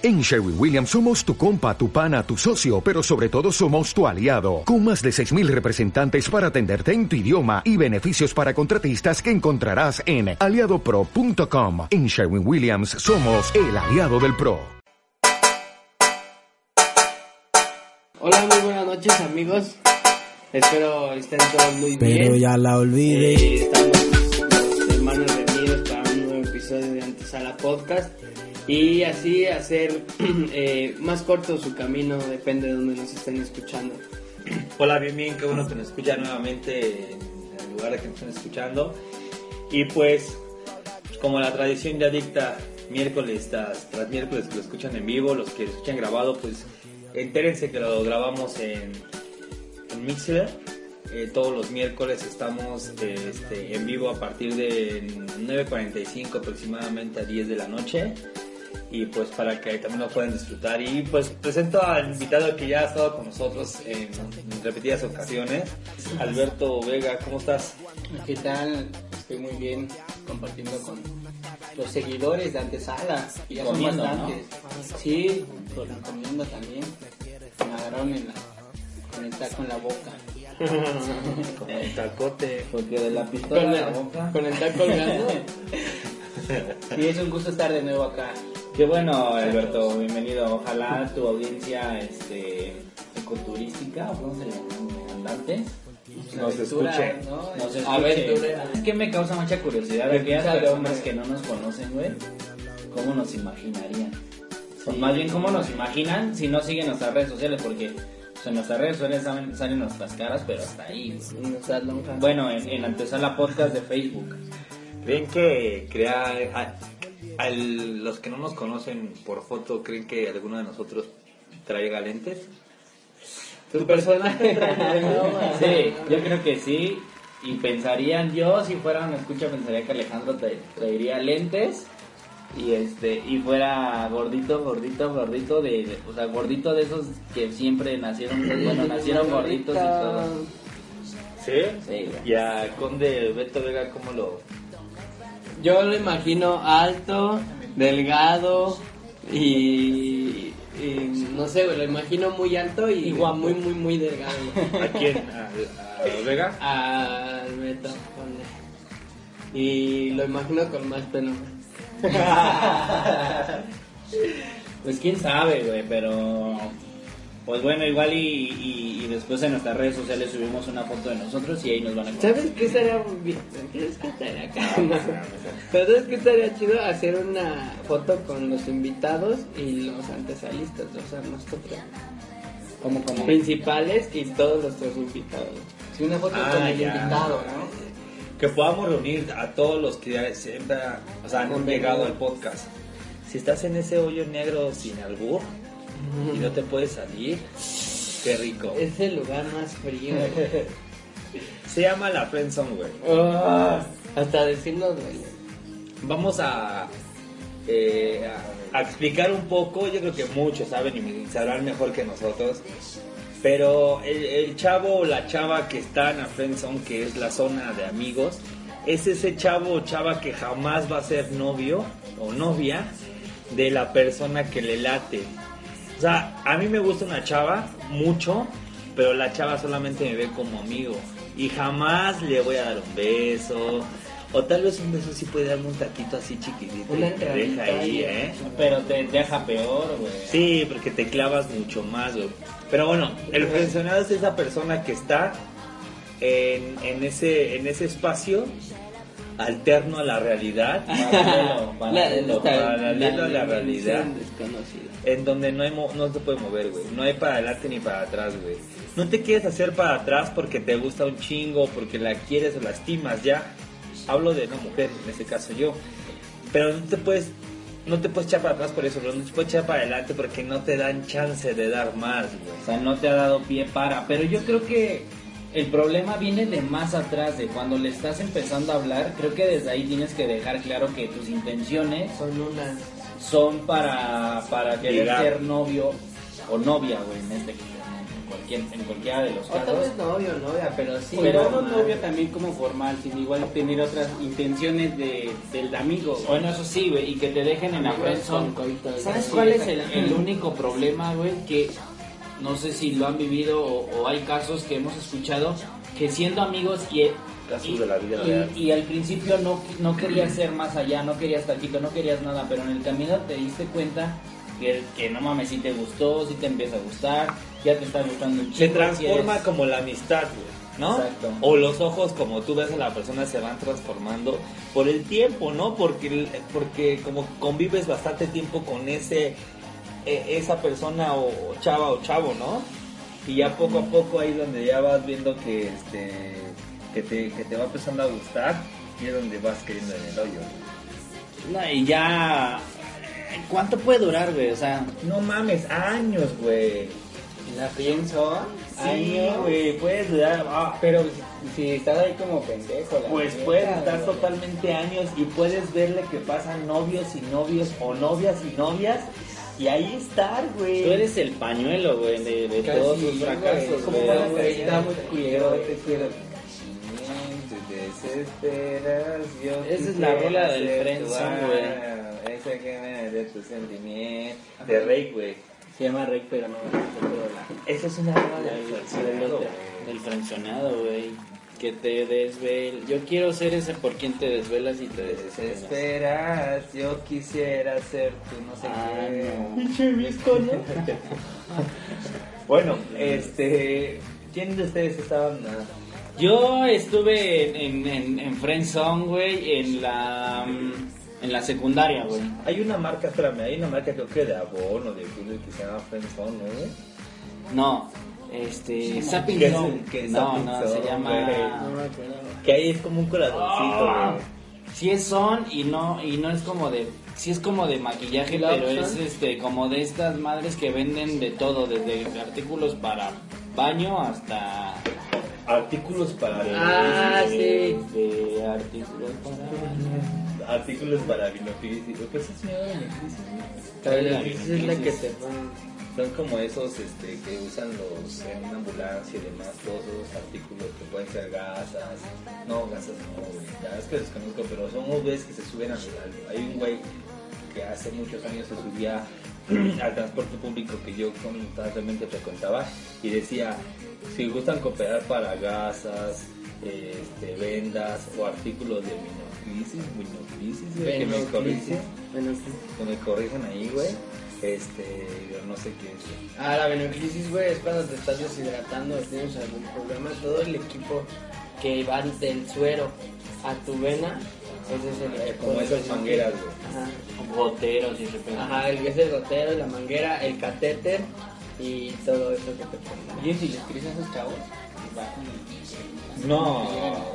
En Sherwin Williams somos tu compa, tu pana, tu socio, pero sobre todo somos tu aliado, con más de 6.000 representantes para atenderte en tu idioma y beneficios para contratistas que encontrarás en aliadopro.com. En Sherwin Williams somos el aliado del PRO. Hola, muy buenas noches amigos. Espero estén todos muy bien. Pero ya la olvidé. Eh, estamos episodio de Antesala Podcast y así hacer eh, más corto su camino, depende de donde nos estén escuchando. Hola, bien, bien, qué bueno que nos escuchan nuevamente en el lugar de que nos están escuchando. Y pues, como la tradición ya dicta, miércoles tras, tras miércoles que lo escuchan en vivo, los que lo escuchan grabado, pues entérense que lo grabamos en, en Mixer. Eh, todos los miércoles estamos eh, este, en vivo a partir de 9.45 aproximadamente a 10 de la noche y pues para que también lo puedan disfrutar. Y pues presento al invitado que ya ha estado con nosotros en, repetidas ocasiones, Alberto Vega, ¿cómo estás? ¿Qué tal? Estoy muy bien compartiendo con los seguidores de Antesala, que ya son bastantes. Sí, comiendo también. Me agarraron en la, con el taco en la boca. con el tacote. Porque de la pistola con, la boca. Con el taco colgando. sí, es un gusto estar de nuevo acá. Qué bueno, Alberto, bienvenido. Ojalá tu audiencia este, ecoturística, o cómo se llama, andante, nos escuche. ¿no? Nos escuche. Es que me causa mucha curiosidad de aquellas personas que no nos conocen, güey, ¿cómo nos imaginarían? O más bien, ¿cómo nos imaginan si no siguen nuestras redes sociales? Porque pues, en nuestras redes sociales salen, salen nuestras caras, pero hasta ahí. Bueno, en, en Antesala Podcast de Facebook. ¿Creen que crear a los que no nos conocen por foto, ¿creen que alguno de nosotros traiga lentes? ¿Tu personaje? sí, yo creo que sí. Y pensarían, yo si fuera una escucha, pensaría que Alejandro traería lentes y este y fuera gordito, gordito, gordito de, o sea, gordito de esos que siempre nacieron, bueno, nacieron gorditos y todo. ¿Sí? Sí. Y a Conde Beto Vega, ¿cómo lo yo lo imagino alto, delgado y, no sé, lo imagino muy alto y muy, muy, muy delgado. ¿A quién? ¿A, a Vega? Al Beto. Y lo imagino con más pelo. pues quién sabe, güey, pero pues bueno, igual y, después en nuestras redes sociales subimos una foto de nosotros y ahí nos van a conocer. ¿Sabes qué estaría bien? ¿Sabes qué estaría acá? Pero ¿sabes qué estaría chido? Hacer una foto con los invitados y los antesalistas, o sea, nosotros. Como, como. Principales y todos nuestros invitados. Sí, una foto con el invitado, ¿no? Que podamos reunir a todos los que siempre o sea, han llegado al podcast. Si estás en ese hoyo negro sin albur, y no te puedes salir. Qué rico. Es el lugar más frío. Se llama la Friendzone, güey. Ah, hasta decirlo Vamos a, eh, a, explicar un poco. Yo creo que muchos saben y sabrán mejor que nosotros. Pero el, chavo o la chava que está en la Friendzone, que es la zona de amigos, es ese chavo o chava que jamás va a ser novio o novia de la persona que le late. O sea, a mí me gusta una chava mucho, pero la chava solamente me ve como amigo. Y jamás le voy a dar un beso. O tal vez un beso sí puede darme un taquito así chiquitito. Una te deja ahí, ¿eh? Pero te deja peor, güey. Sí, porque te clavas mucho más, güey. Pero bueno, el pensionado es esa persona que está en, en, ese, en ese espacio alterno a la realidad, paralelo, paralelo, a la realidad, en donde no, hay no se puede mover, güey, no hay para adelante ni para atrás, güey. No te quieres hacer para atrás porque te gusta un chingo, porque la quieres o la estimas, ya. Hablo de una mujer, en este caso yo. Pero no te puedes no te puedes echar para atrás por eso, pero no te puedes echar para adelante porque no te dan chance de dar más, güey. O sea, no te ha dado pie para. Pero yo creo que el problema viene de más atrás, de cuando le estás empezando a hablar, creo que desde ahí tienes que dejar claro que tus intenciones son una son para, para querer ser novio o novia, güey, en este en cualquier, en cualquiera de los O tal casos. vez novio novia, pero sí. Pero no no novio también como formal, sin igual tener otras intenciones de, del amigo. güey. Bueno, eso sí, güey, y que te dejen en la friendzone. ¿Sabes sí, cuál es el, el único problema, güey? Que no sé si lo han vivido o, o hay casos que hemos escuchado que siendo amigos y, Casos y, de la vida y- real. y al principio no, no querías ser más allá, no querías taquito, no querías nada, pero en el camino te diste cuenta que, que no mames, si te gustó, si te empieza a gustar, ya te está gustando un Se chico. transforma si eres- como la amistad, güey. ¿No? Exacto. O los ojos, como tú ves a la persona, se van transformando por el tiempo, ¿no? Porque, porque como convives bastante tiempo con ese e- esa persona o chava o chavo, ¿no? Y ya poco a poco ahí donde ya vas viendo que este que te, que te va empezando a gustar y es donde vas cayendo en el hoyo. No, y ya... ¿Cuánto puede durar, güey? O sea, No mames, años, güey. La pienso. Sí, güey, puedes durar, ah, Pero si, si estás ahí como pendejo, la Pues puedes estar totalmente años y puedes verle que pasan novios y novios o novias y novias y ahí estar, güey. tú eres el pañuelo, güey, de, de Casi, todos sus fracasos, ¿cómo güey. van a creer? Está muy culero, te quiero. Yo Esa es la rola del tu güey. Esa que me de tu sentimiento. De Rey, güey. Se llama Rey, pero no. Esa es una rola del güey. del güey. Que te desvel. Yo quiero ser ese por quien te desvelas y te Te desesperas. desesperas, yo quisiera ser tu no sé Ah, qué. no. Pinche visco, ¿no? bueno, este. ¿Quién de ustedes estaban? ah, Yo estuve en, en, en Friendzone, güey, en la, mm, en la secundaria, güey. Hay una marca, espérame, hay una marca creo que de Avon o de Julio que se llama Friendzone, ¿no? No, este, Zapping ¿Qué es Zone. el- qué es No, Zapping no, Zone, se llama... güey? No me acuerdo. Que ahí es como un corazoncito, Ah, güey. Sí es son y no y no es como de sí es como de maquillaje, pero es este como de estas madres que venden de todo, desde artículos para baño hasta Artículos para Ah, sí. de artículos para Artículos para vinocrisis. ¿Qué se llama vinocrisis? Pero la la crisis es la que te. Son como esos este, que usan los en una ambulancia y demás, todos esos artículos que pueden ser gasas. No, gasas no. Ya es que desconozco, pero son unos güeyes que se suben al. al- Hay un güey que hace muchos años se subía al transporte público que yo constantemente frecuentaba y decía: si gustan cooperar para gasas, este, vendas o artículos de vinocrisis, güey, que me corrigen, que me corrigen ahí, güey. Este, yo no sé qué es. Ah, la venoclisis, güey, es cuando te estás deshidratando tienes algún problema. Todo el equipo que va del suero a tu vena, ese es el Como esas mangueras, güey. Ajá. goteros y repente. Ajá, el que es el gotero, la manguera, el catéter y todo eso que te. Oye, si les crees a esos chavos, No,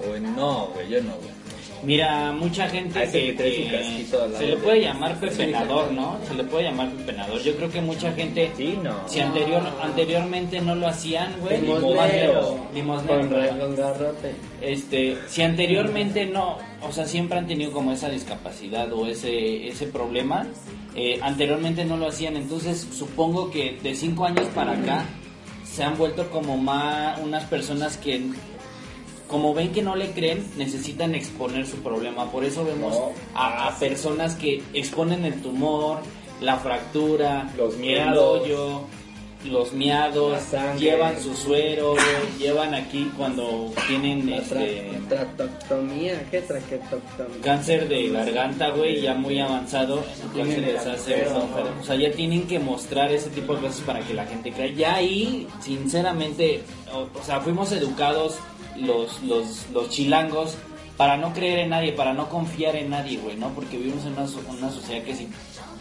güey, no, güey, yo no, güey. Mira, mucha gente que, se le de- puede llamar pepenador, ¿no? Se le puede llamar pepenador. Yo creo que mucha gente Sí, no. si anterior anteriormente no lo hacían, güey, Limosnero. limosnero, Con, con garrote. Este, si anteriormente no, o sea, siempre han tenido como esa discapacidad o ese, ese problema, eh, anteriormente no lo hacían, entonces supongo que de cinco años para acá se han vuelto como más unas personas que, como ven que no le creen, necesitan exponer su problema, por eso vemos No. a, a personas que exponen el tumor, la fractura, Los el miedos. hoyo, los miados, llevan su suero, llevan aquí cuando tienen La este tra- tractoctomía, ¿qué traqueotoctomía? cáncer de garganta, güey, ya muy avanzado, entonces les hace O sea, ya tienen que mostrar ese tipo de cosas para que la gente crea. Ya ahí, sinceramente, o, o sea, fuimos educados los, los, los chilangos para no creer en nadie, para no confiar en nadie, güey, ¿no? Porque vivimos en una, una sociedad que si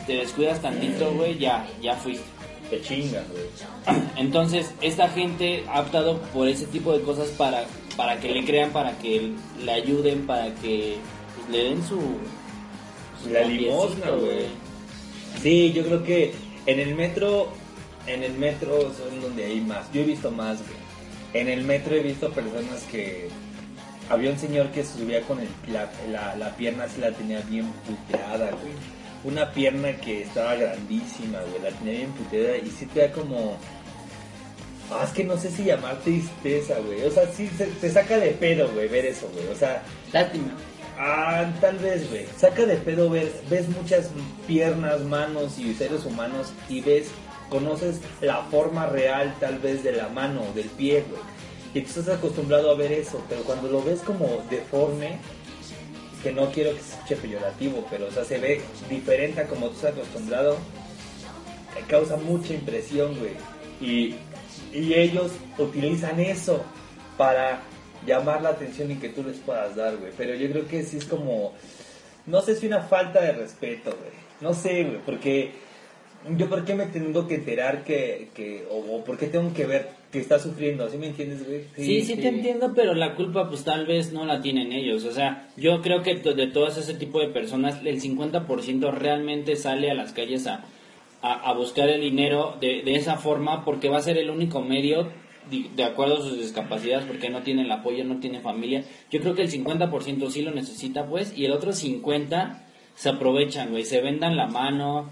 te descuidas tantito, güey, ya, ya fuiste. Te chingas, güey. Entonces, esta gente ha optado por ese tipo de cosas para, para que le crean, para que le ayuden, para que pues, le den su... su La limosna, güey. Sí, yo creo que en el metro, en el metro son donde hay más. Yo he visto más, güey. En el metro he visto personas que había un señor que subía con el, la, la, la pierna así la tenía bien puteada, güey. Una pierna que estaba grandísima, güey, la tenía bien puteada y sí te da como Ah, es que no sé si llamar tristeza, güey. O sea, sí te saca de pedo, güey, ver eso, güey. O sea. Lástima. Ah, tal vez, güey. Saca de pedo ver, ves muchas piernas, manos y seres humanos y ves, conoces la forma real tal vez de la mano, del pie, güey. Y tú estás acostumbrado a ver eso, pero cuando lo ves como deforme, que no quiero que se escuche peyorativo, pero o sea, se ve diferente a como tú estás acostumbrado, causa mucha impresión, güey. Y, y ellos utilizan eso para llamar la atención y que tú les puedas dar, güey. Pero yo creo que sí es como, no sé si una falta de respeto, güey. No sé, güey, porque yo por qué me tengo que enterar que, que o, por qué tengo que ver que está sufriendo, ¿sí me entiendes, güey? Sí, sí, te entiendo, pero la culpa pues tal vez no la tienen ellos. O sea, yo creo que de todas ese tipo de personas, el 50% realmente sale a las calles a, a, buscar el dinero de, de esa forma porque va a ser el único medio de acuerdo a sus discapacidades porque no tiene el apoyo, no tiene familia. Yo creo que el 50% sí lo necesita, pues, y el otro 50% se aprovechan, güey, se vendan la mano,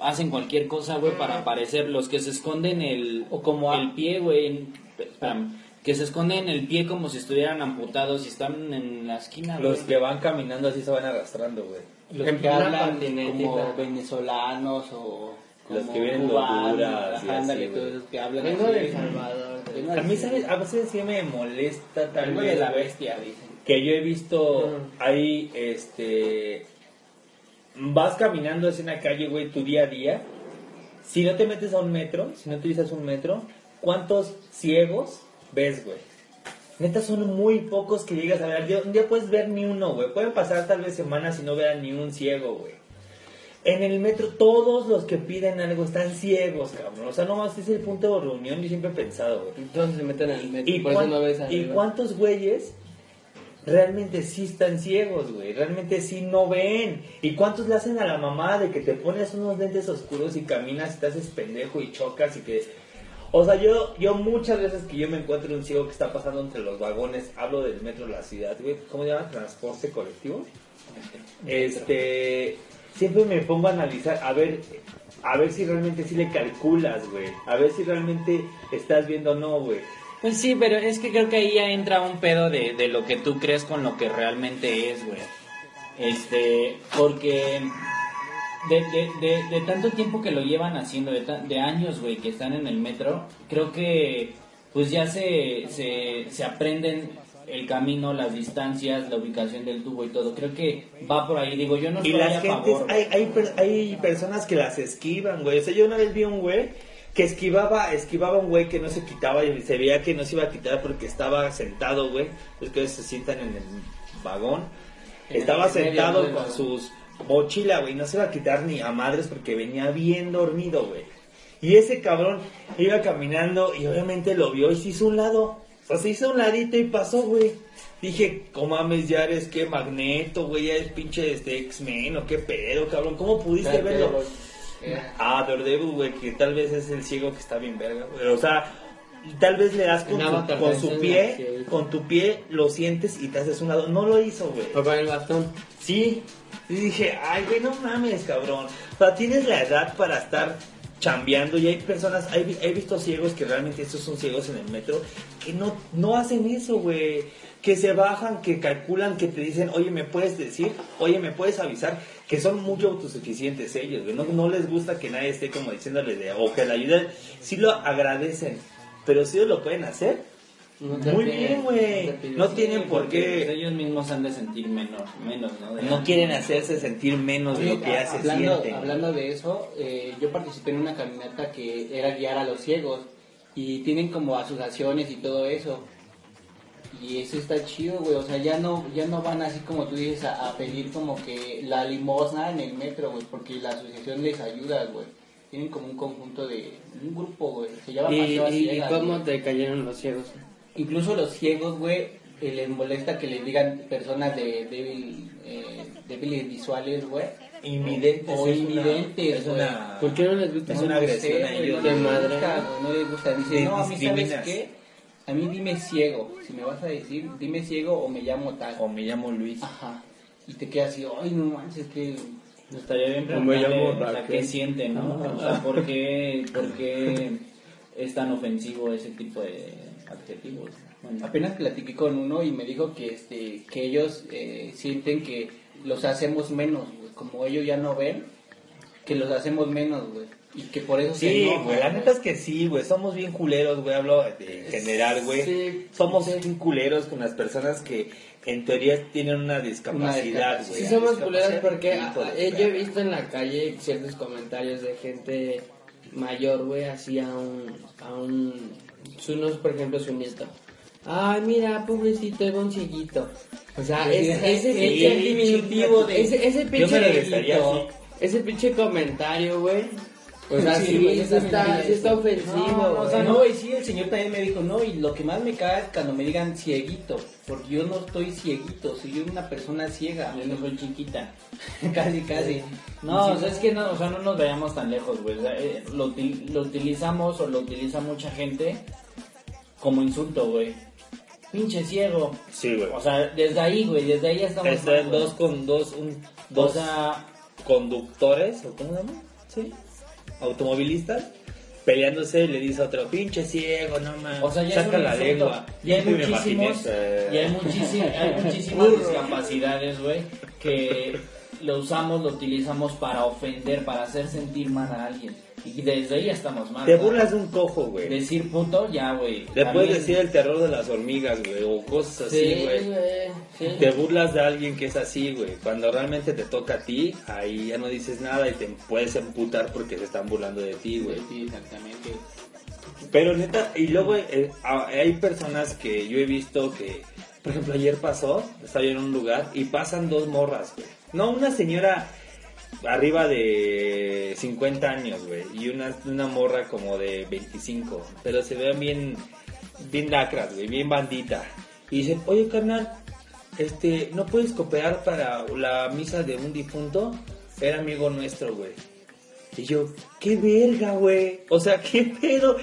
hacen cualquier cosa, güey, para aparecer. Los que se esconden el, o como el pie, güey, que se esconden el pie como si estuvieran amputados y están en la esquina, Los que van caminando así se van arrastrando, güey. Los que hablan como venezolanos o los que vienen de Honduras, que hablan Vengo de Salvador. A mí, ¿sabes? A veces sí me molesta también. de la bestia, dicen. Que yo he visto ahí, este. Vas caminando en la calle, güey, tu día a día. Si no te metes a un metro, si no utilizas un metro, ¿cuántos ciegos ves, güey? Neta, son muy pocos que llegas a ver. Un día puedes ver ni uno, güey. Pueden pasar tal vez semanas y no vean ni un ciego, güey. En el metro todos los que piden algo están ciegos, cabrón. O sea, no más es el punto de reunión, yo siempre he pensado, güey. Entonces se meten en el metro. ¿Y, ¿y cuántos güeyes realmente sí están ciegos, güey? Realmente sí no ven. ¿Y cuántos le hacen a la mamá de que te pones unos lentes oscuros y caminas y te haces pendejo y chocas y que... O sea, yo, yo muchas veces que yo me encuentro un ciego que está pasando entre los vagones, hablo del metro de la ciudad, güey. ¿Cómo se llama? ¿Transporte colectivo? Este siempre me pongo a analizar, a ver, a ver si realmente sí le calculas, güey. A ver si realmente estás viendo o no, güey. Pues sí, pero es que creo que ahí ya entra un pedo de, de lo que tú crees con lo que realmente es, güey. Este, porque de, de, de, tanto tiempo que lo llevan haciendo, de, de años, güey, que están en el metro, creo que pues ya se, se, se aprenden el camino, las distancias, la ubicación del tubo y todo. Creo que va por ahí. Digo, yo no estoy y las gentes, Hay, hay, hay personas que las esquivan, güey. O sea, yo una vez vi un güey que esquivaba, esquivaba un güey que no se quitaba y se veía que no se iba a quitar porque estaba sentado, güey. Es que se sientan en el vagón. estaba sentado con sus mochila, güey. No se iba a quitar ni a madres porque venía bien dormido, güey. Y ese cabrón iba caminando y obviamente lo vio y se hizo un lado sea, se hizo un ladito y pasó, güey. Dije, ¿cómo mames, ya eres que Magneto, güey, ya es pinche este X-Men o qué pedo, cabrón. ¿Cómo pudiste verlo? Ah, Daredevil, güey, que tal vez es el ciego que está bien verga, güey. O sea, tal vez le das con, con su pie, con tu pie lo sientes y te haces un lado. No lo hizo, güey. O con el bastón. Sí. Y dije, ay, güey, no mames, cabrón. O sea, tienes la edad para estar chambeando y hay personas, he visto ciegos que realmente estos son ciegos en el metro, que no, no hacen eso, güey. Que se bajan, que calculan, que te dicen, oye, ¿me puedes decir? Oye, ¿me puedes avisar? Que son muy autosuficientes ellos, güey. No, no les gusta que nadie esté como diciéndole de, o que la ayuden. Sí lo agradecen, pero si ellos lo pueden hacer, muy bien, güey. No, tienen por qué. Ellos mismos han de sentir menos, menos ¿no? no quieren hacerse sentir menos de lo que hace hablando, Hablando de eso, eh, yo participé en una caminata que era guiar a los ciegos y tienen como asociaciones y todo eso. Y eso está chido, güey. O sea, ya no, ya no van así como tú dices a, pedir como que la limosna en el metro, güey, porque la asociación les ayuda, güey. Tienen como un conjunto de un grupo, güey. Se llama ¿Y, y, cómo te cayeron los ciegos? Incluso los ciegos, güey, eh, les molesta que les digan personas de débil, eh, débiles visuales, güey. Invidentes. O invidentes, güey. ¿Por qué no les gusta? Es una agresión a ellos. No, les gusta, no les gusta. Dice, no, a mí, ¿sabes qué? A mí dime ciego. Si me vas a decir, dime ciego o me llamo tal. O me llamo Luis. Ajá. Y te quedas así, ay, no manches, que... Estaría bien preguntarle, o sea, qué sienten, ¿no? O sea, ¿por qué, por qué es tan ofensivo ese tipo de adjetivos. Apenas platiqué con uno y me dijo que este que ellos eh, sienten que los hacemos menos, como ellos ya no ven, que los hacemos menos, güey. Y que por eso Sí, güey, la neta es que sí, güey, somos bien culeros, güey, hablo en general, güey. somos bien culeros con las personas que en teoría tienen una discapacidad, güey. Sí, somos culeros porque yo he visto en la calle ciertos comentarios de gente mayor, güey, así a un, a un, su, no, por ejemplo, su nieto. Ay, mira, pobrecito, es un cieguito. O sea, ese pinche diminutivo de... Ese, ese pinche ese pinche comentario, güey o sea, sí, eso está, está ofensivo. o sea, no, y sí, el señor también me dijo, no, y lo que más me cae es cuando me digan cieguito, porque yo no estoy cieguito, soy una persona ciega. Yo no soy chiquita. casi, casi. No, o sea, es que no, o sea, no nos vayamos tan lejos, güey. Eh, lo, lo utilizamos o lo utiliza mucha gente como insulto, güey. Pinche ciego. Sí, güey. O sea, desde ahí, güey, desde ahí estamos. Están dos con dos, un, dos conductores, ¿o cómo se llama? Sí automovilistas peleándose le dice a otro, pinche ciego, no mames, o sea, ya saca la lengua. Y hay muchísimos, y hay, muchísimas, hay muchísimas discapacidades, güey, que lo usamos, lo utilizamos para ofender, para hacer sentir mal a alguien. Y desde ahí estamos mal. Te burlas de un cojo, güey. Decir puto, ya, güey. Le puedes decir el terror de las hormigas, güey, o cosas así, güey. Te burlas de alguien que es así, güey. Cuando realmente te toca a ti, ahí ya no dices nada y te puedes emputar porque se están burlando de ti, güey. Sí, exactamente. Pero neta, y luego eh, hay personas que yo he visto que, por ejemplo, ayer pasó, estaba yo en un lugar y pasan dos morras, güey. No, una señora arriba de 50 años, güey, y una, una morra como de 25, pero se ven bien, bien lacras, güey, bien bandita. Y dicen, oye, carnal, este, ¿no puedes cooperar para la misa de un difunto? Era amigo nuestro, güey. Y yo, qué verga, güey. O sea, qué pedo.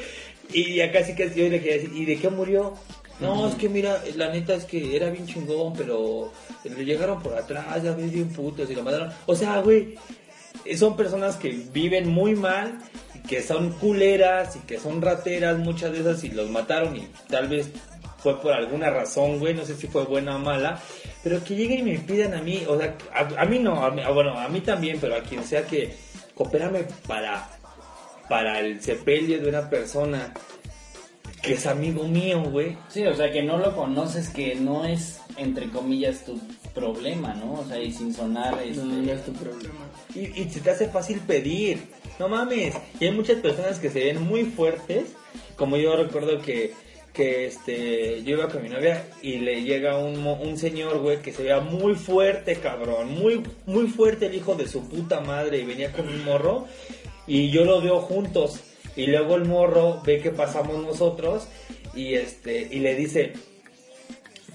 Y acá sí que yo le quería decir, ¿y de qué murió? No, es que mira, la neta es que era bien chingón, pero le llegaron por atrás, ya ves bien putos y lo mataron. O sea, güey, son personas que viven muy mal, que son culeras y que son rateras, muchas de esas, y los mataron y tal vez fue por alguna razón, güey, no sé si fue buena o mala, pero que lleguen y me pidan a mí, o sea, a, mí no, bueno, a mí también, pero a quien sea que coopérame para, para el sepelio de una persona que es amigo mío, güey. Sí, o sea, que no lo conoces, que no es, entre comillas, tu problema, ¿no? O sea, y sin sonar... Este... No, es tu problema. Y, y se te hace fácil pedir. No mames. Y hay muchas personas que se ven muy fuertes. Como yo recuerdo que, que este, yo iba con mi novia y le llega un, un señor, güey, que se veía muy fuerte, cabrón. Muy, muy fuerte el hijo de su puta madre. Y venía con un morro. Y yo lo veo juntos. Y luego el morro ve que pasamos nosotros y este y le dice,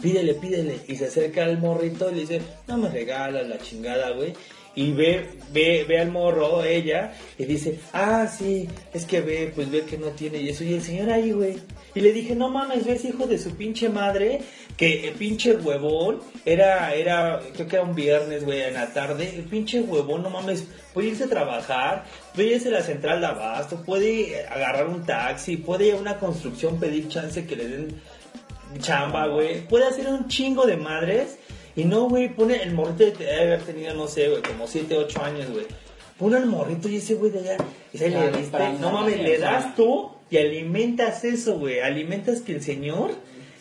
pídele, pídele. Y se acerca al morrito y le dice, no me regalas la chingada, güey. Y ve, ve, ve al morro, ella, y dice, ah, sí, es que ve, pues ve que no tiene y eso. Y el señor ahí, güey. Y le dije, no mames, ves hijo de su pinche madre, que el pinche huevón, era, era, creo que era un viernes, güey, en la tarde, el pinche huevón, no mames, puede irse a trabajar, puede irse a la central de abasto, puede agarrar un taxi, puede ir a una construcción pedir chance que le den chamba, güey, puede hacer un chingo de madres. Y no, güey, pone el morrito de haber tenido, no sé, güey, como 7, 8 años, güey. Pone el morrito y ese güey de allá. Y se le diste, no mames, le das tú y alimentas eso, güey. Alimentas que el Señor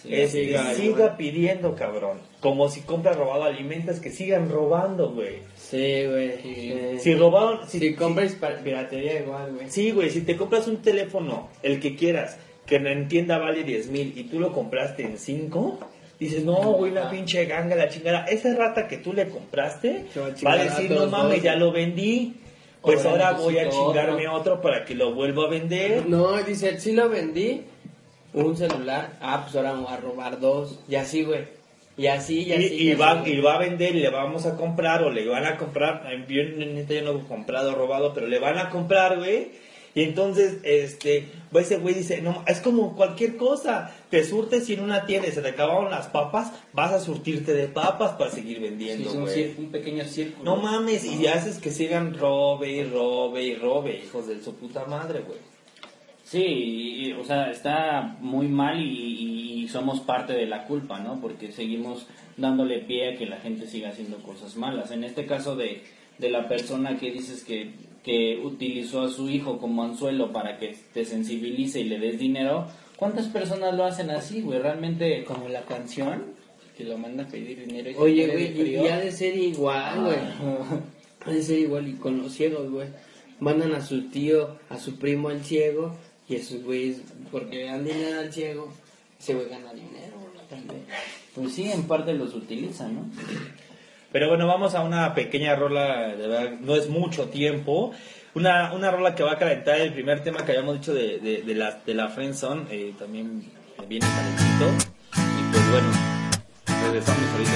este, siga, pidiendo, cabrón. Como si compras robado, alimentas que sigan robando, güey. Sí, güey. Si robaron. Si, compras piratería, igual, güey. Sí, güey. Si te compras un teléfono, el que quieras, que en tienda vale 10 mil y tú lo compraste en 5 Dices, no, güey, una pinche ganga, la chingada. Esa rata que tú le compraste va a decir, no mames, ya lo vendí. Pues ahora voy a chingarme otro para que lo vuelva a vender. No, dice, sí lo vendí. Un celular. Ah, pues ahora voy a robar dos. Y así, güey. Y así, y así. Y, va, y va a vender y le vamos a comprar o le van a comprar. Yo, yo no he comprado robado, pero le van a comprar, güey y entonces, este, ese güey dice, no, es como cualquier cosa. Te surtes y en una tienda y se te acabaron las papas, vas a surtirte de papas para seguir vendiendo, güey. un, pequeño círculo. No mames, y haces que sigan robe y robe y robe, hijos de su puta madre, güey. Sí, o sea, está muy mal y, somos parte de la culpa, ¿no? Porque seguimos dándole pie a que la gente siga haciendo cosas malas. En este caso de, de la persona que dices que, que utilizó a su hijo como anzuelo para que te sensibilice y le des dinero, ¿cuántas personas lo hacen así, güey? Realmente... Como la canción, que lo manda a pedir dinero. Y Oye, güey, y ha de ser igual, güey. Ah. Ha de ser igual y con los ciegos, güey. Mandan a su tío, a su primo al ciego y esos güeyes, porque dan dinero al ciego, ese güey gana dinero también. Pues sí, en parte los utilizan, ¿no? Pero bueno, vamos a una pequeña rola, no es mucho tiempo. Una, una rola que va a calentar el primer tema que habíamos dicho de, de, la, de la Friendzone, eh, también viene calentito. Y pues bueno, regresamos ahorita.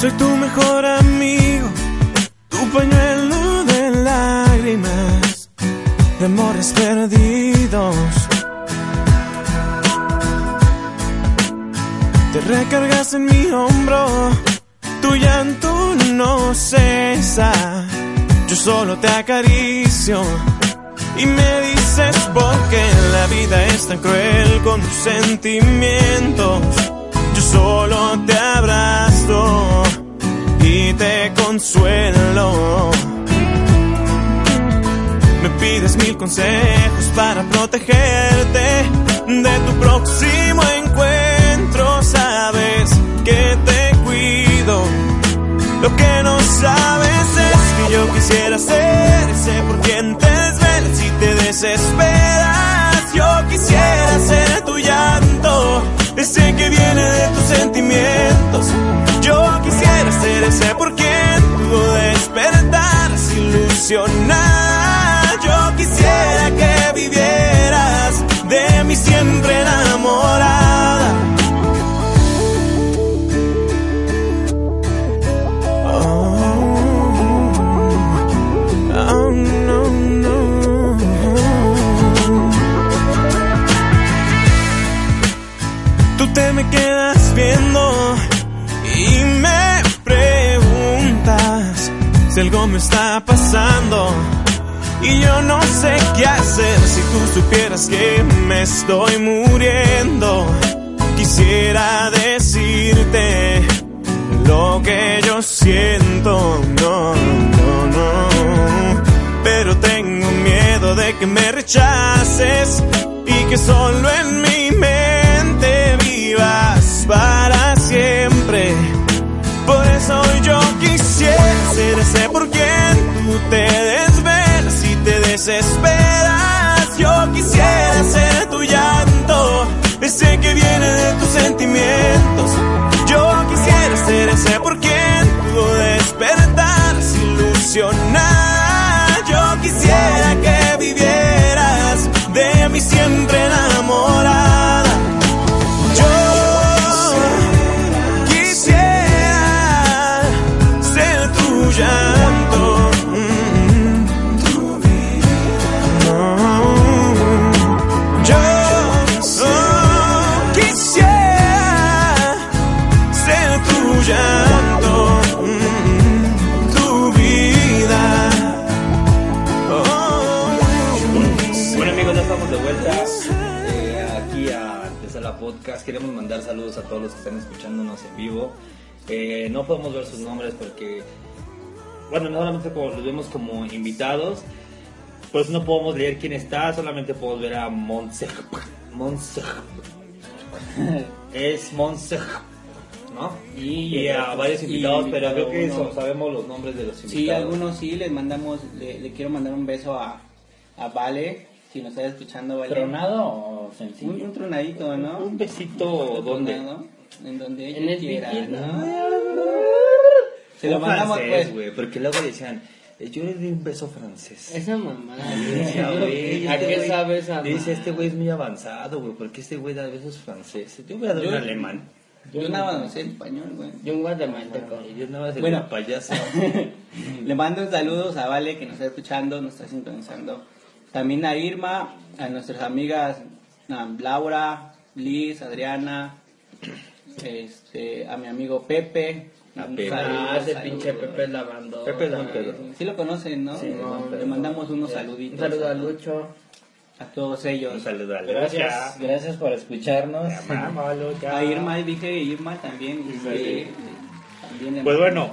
Soy tu mejor amigo, tu pañuelo de lágrimas, de perdidos. Te recargas en mi hombro, tu llanto no cesa. Yo solo te acaricio y me dices por qué la vida es tan cruel con tus sentimientos yo solo te abrazo y te consuelo. Pides mil consejos para protegerte de tu próximo encuentro. Sabes que te cuido. Lo que no sabes es que yo quisiera ser ese por quien te desvelas si te desesperas. Yo quisiera ser tu llanto ese que viene de tus sentimientos. Yo quisiera ser ese por quien pudo despertar, ilusionar. Quisiera que vivieras de mí siempre enamorada. me quedas viendo y me preguntas si algo me está pasando. Y yo no sé qué hacer si tú supieras que me estoy muriendo. Quisiera decirte lo que yo siento, no, no, no. Pero tengo miedo de que me rechaces y que solo en mi mente para siempre. Por eso yo quisiera ser ese por quien tú te desesperas. Yo quisiera ser tu llanto, ese que viene de tus sentimientos. Yo quisiera ser ese por quien pudo despertar, ilusionar. Saludos a todos los que están escuchándonos en vivo. Eh, no podemos ver sus nombres porque, bueno, solamente los vemos como invitados. Pues no podemos leer quién está, solamente podemos ver a Montse. Montse. es Montse. ¿no? Y, a varios invitados, pero creo que eso, sabemos los nombres de los invitados. Sí, algunos sí, les mandamos, le, quiero mandar un beso a, a Vale, si nos está escuchando, ¿vale? ¿Tronado o sencillo? Un, tronadito, ¿no? Un besito, ¿dónde? En donde ella en el quiera, ¿no? Se lo mandamos, francés, pues. güey, porque luego decían... Eh, yo le di un beso francés. Esa mamá. ¿A qué sabes esa Dice, este güey es muy avanzado, güey, porque este güey da besos franceses. Yo voy a dar un alemán. Yo, nada más no sé español, güey. Yo un guatemalteco. Yo nada más bueno, payaso. le mando un saludos a Vale que nos está escuchando, nos está sintonizando. También a Irma, a nuestras amigas Laura, Liz, Adriana este, a mi amigo Pepe. A Pepe. Ah, ese pinche Pepe la mandó. Pepe es un pedo. Sí lo conocen, ¿no? Sí, Le mandamos unos saluditos. Un saludo a Lucho. A todos ellos. Un saludo a Gracias, gracias por escucharnos. A Irma, dije Irma también. también Pues bueno,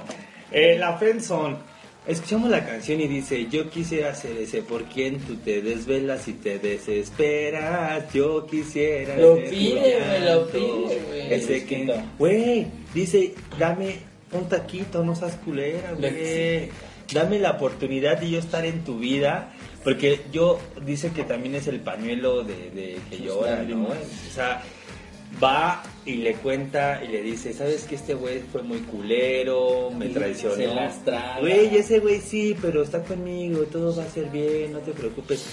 eh, la Friendzone. Escuchamos la canción y dice, yo quisiera ser ese por quien tú te desvelas y te desesperas, yo quisiera Lo ser pide, güey, lo llanto". pide, güey. Ese que, güey, dice, dame un taquito, no seas culera, güey. Dame la oportunidad de yo estar en tu vida, porque yo, dice que también es el pañuelo de, de que llora, ¿no? O sea, va y le cuenta y le dice, ¿sabes que este güey fue muy culero, me traicionó? se las traga. Güey, ese güey sí, pero está conmigo, todo va a ser bien, no te preocupes.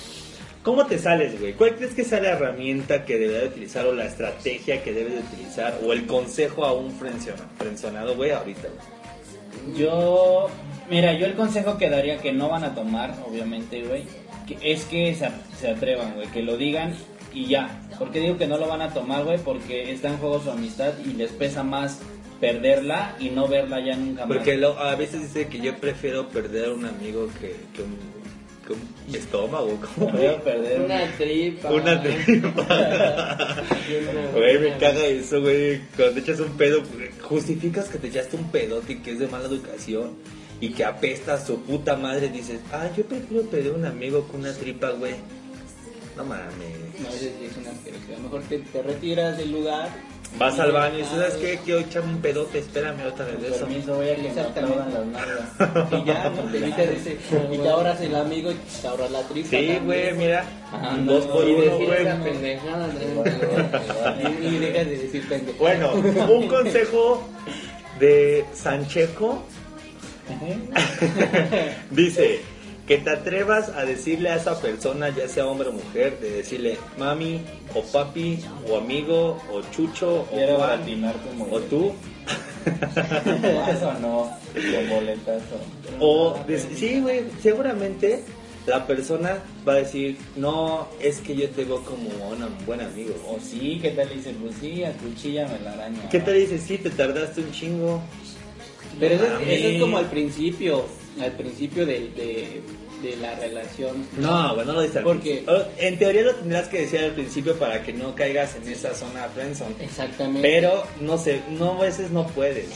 ¿Cómo te sales, güey? ¿Cuál crees que sea la herramienta que debe de utilizar o la estrategia que debe de utilizar o el consejo a un frenzonado, güey, ahorita? güey? Yo, mira, yo el consejo que daría que no van a tomar, obviamente, güey, es que se, se atrevan, güey, que lo digan y ya. porque digo que no lo van a tomar, güey? Porque está en juego su amistad y les pesa más perderla y no verla ya nunca más. Porque lo- a veces dice que yo prefiero perder a un amigo que, que un, estómago. como Prefiero perder Una tripa. Una tripa. Güey, me caga eso, güey. Cuando te echas un pedo, justificas que te echaste un pedote y que es de mala educación y que apesta a su puta madre. Dices, ah, yo prefiero perder a un amigo con una tripa, güey. No mames. No, es, es una asquerosidad. Mejor te, te retiras del lugar. Vas al baño y dices, ¿sabes qué? Quiero echarme un pedote, espérame otra vez de eso. Permiso, voy a que me Exactamente. las nalgas. Y ya, ¿no? Te evitas ese. Y te ahorras el amigo y te ahorras la tripa. Sí, güey, mira. Ajá, dos no, por y uno, decir güey. Y dejas de decir pendejo. Bueno, un consejo de Sancheco dice que te atrevas a decirle a esa persona, ya sea hombre o mujer, de decirle mami o papi o amigo o chucho o Juan o tú ¿Vas o no? Con boletazo. o sí güey seguramente la persona va a decir no es que yo te veo como un buen amigo O sí, ¿qué tal? Dice, pues sí, a cuchilla me la araña. ¿qué te dice? sí te tardaste un chingo Pero eso es como al principio. Al principio de, de, de la relación. No, bueno, no lo dice al Porque-. Oh, En teoría lo tendrás que decir al principio para que no caigas en esa zona friendzone. Exactamente. Pero, no sé, no, a veces no puedes.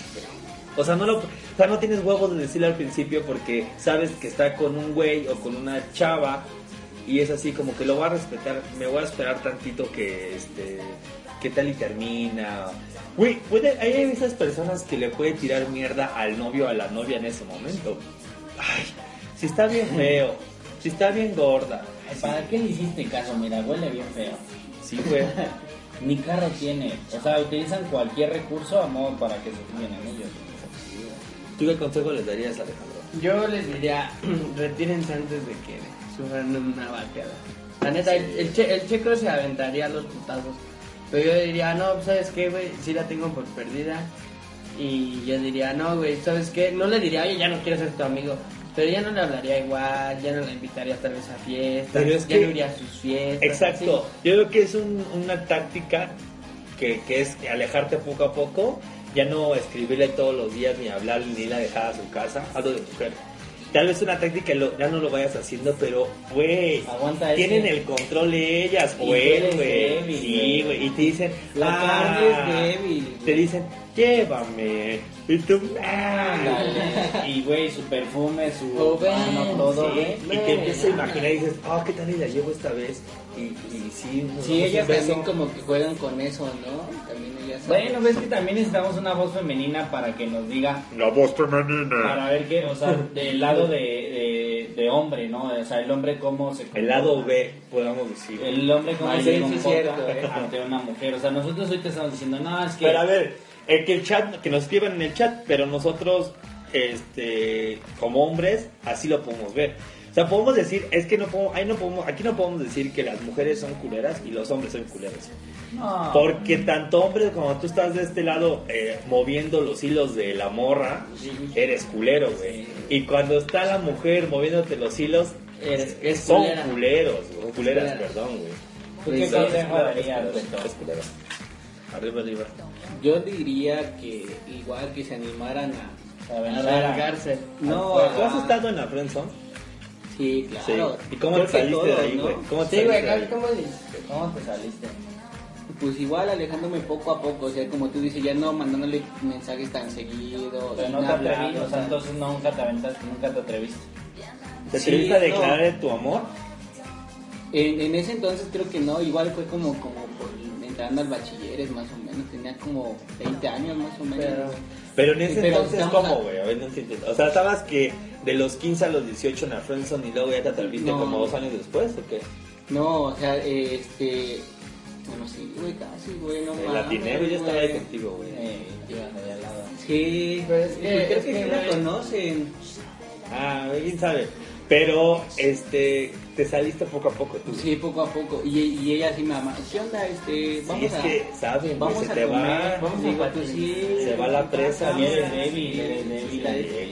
O sea, no lo, o sea, no tienes huevos de decirle al principio porque sabes que está con un güey o con una chava y es así como que lo voy a respetar, me voy a esperar tantito que, este, qué tal y termina. Güey, puede, hay esas personas que le puede tirar mierda al novio o a la novia en ese momento. Ay, si está bien feo, si está bien gorda. Ay, ¿Para qué le hiciste caso? Mira, huele bien feo. Sí, güey. Ni carro tiene. O sea, utilizan cualquier recurso a modo para que se fijen en ellos. ¿Tú qué consejo les darías, Alejandro? Yo les diría, retírense antes de que sufran una bateada. La neta, el, el che- el checo se aventaría a los putazos. Pero yo diría, no, pues, ¿sabes qué, güey? Sí la tengo por perdida. Y yo diría, no, güey, ¿sabes qué? No le diría, oye, ya no quiero ser tu amigo. Pero ya no le hablaría igual, ya no la invitaría tal vez a fiestas, ya que- no iría a sus fiestas. Exacto. Yo creo que es un- una táctica que, que es alejarte poco a poco, ya no escribirle todos los días ni hablar ni la dejar a su casa, hablo de mujer. Tal vez una táctica lo- ya no lo vayas haciendo, pero güey, tienen ese. el control de ellas, güey, güey. Sí, güey. y te dicen, La ah, carne es débil, Te dicen, llévame. Y tú, ah, Ándale. Y güey, su perfume, su Oh, mano, todo, Sí, güey. y te empiezas a imaginar y dices, ah, ¿qué tal y la llevo esta vez? Y, y sí, Sí, ellas también como que juegan con eso, ¿no? También ellas. Bueno, ves que también necesitamos una voz femenina para que nos diga, La voz femenina. para ver qué, o sea, del lado de, de, de hombre, ¿no? O sea, el hombre cómo se El lado B, podamos decir. El hombre cómo Ay, se sí, sí, comporta cierto, eh. ante una mujer. O sea, nosotros ahorita estamos diciendo, no, es que... Pero a ver, el que el chat, que nos escriban en el chat, pero nosotros, este, como hombres, así lo podemos ver. O sea, podemos decir, es que no podemos, ahí no podemos, aquí no podemos decir que las mujeres son culeras y los hombres son culeros. no. Porque tanto hombres como tú estás de este lado eh, moviendo los hilos de la morra, eres culero, güey. Y cuando está la mujer moviéndote los hilos, Eres- es son culera. culeros, güey. Culeras, Culera. perdón, güey. ¿Tú qué Es- es- es- es culero. Arriba, arriba. Yo diría que igual que se animaran a, a vengarse. No, ¿tú has estado en la friendzone? Sí, claro. ¿Y cómo te saliste de ahí, güey? ¿Cómo te sí, güey, ¿cómo, ¿cómo te saliste? Pues igual alejándome poco a poco, o sea, como tú dices, ya no mandándole mensajes tan seguidos. Pero no te atreviste, o sea, entonces nunca te aventaste, nunca te atreviste. ¿Te atreviste a declarar tu amor? En, en, ese entonces creo que no, igual fue como, como por entrando al bachilleres más o menos, tenía como 20 años más o menos. Pero, pero en ese entonces, ¿cómo, güey? O sea, ¿estabas que de los 15 a los 18 en la friendzone y luego ya te atreviste como dos años después o qué? No, o sea, este... Bueno, sí, güey, casi, güey, no El latinero ya estaba ahí contigo, güey. Eh, al lado. Sí, pero es que, creo que, sí la conocen. Ah, quién sabe. Pero, este, te saliste poco a poco tú. Sí, poco a poco. Y, y ella así me ama. ¿Qué onda? Este, vamos sí, es a, que, ¿sabes? Vamos se a te comer, va. Vamos a sí, Se va la presa.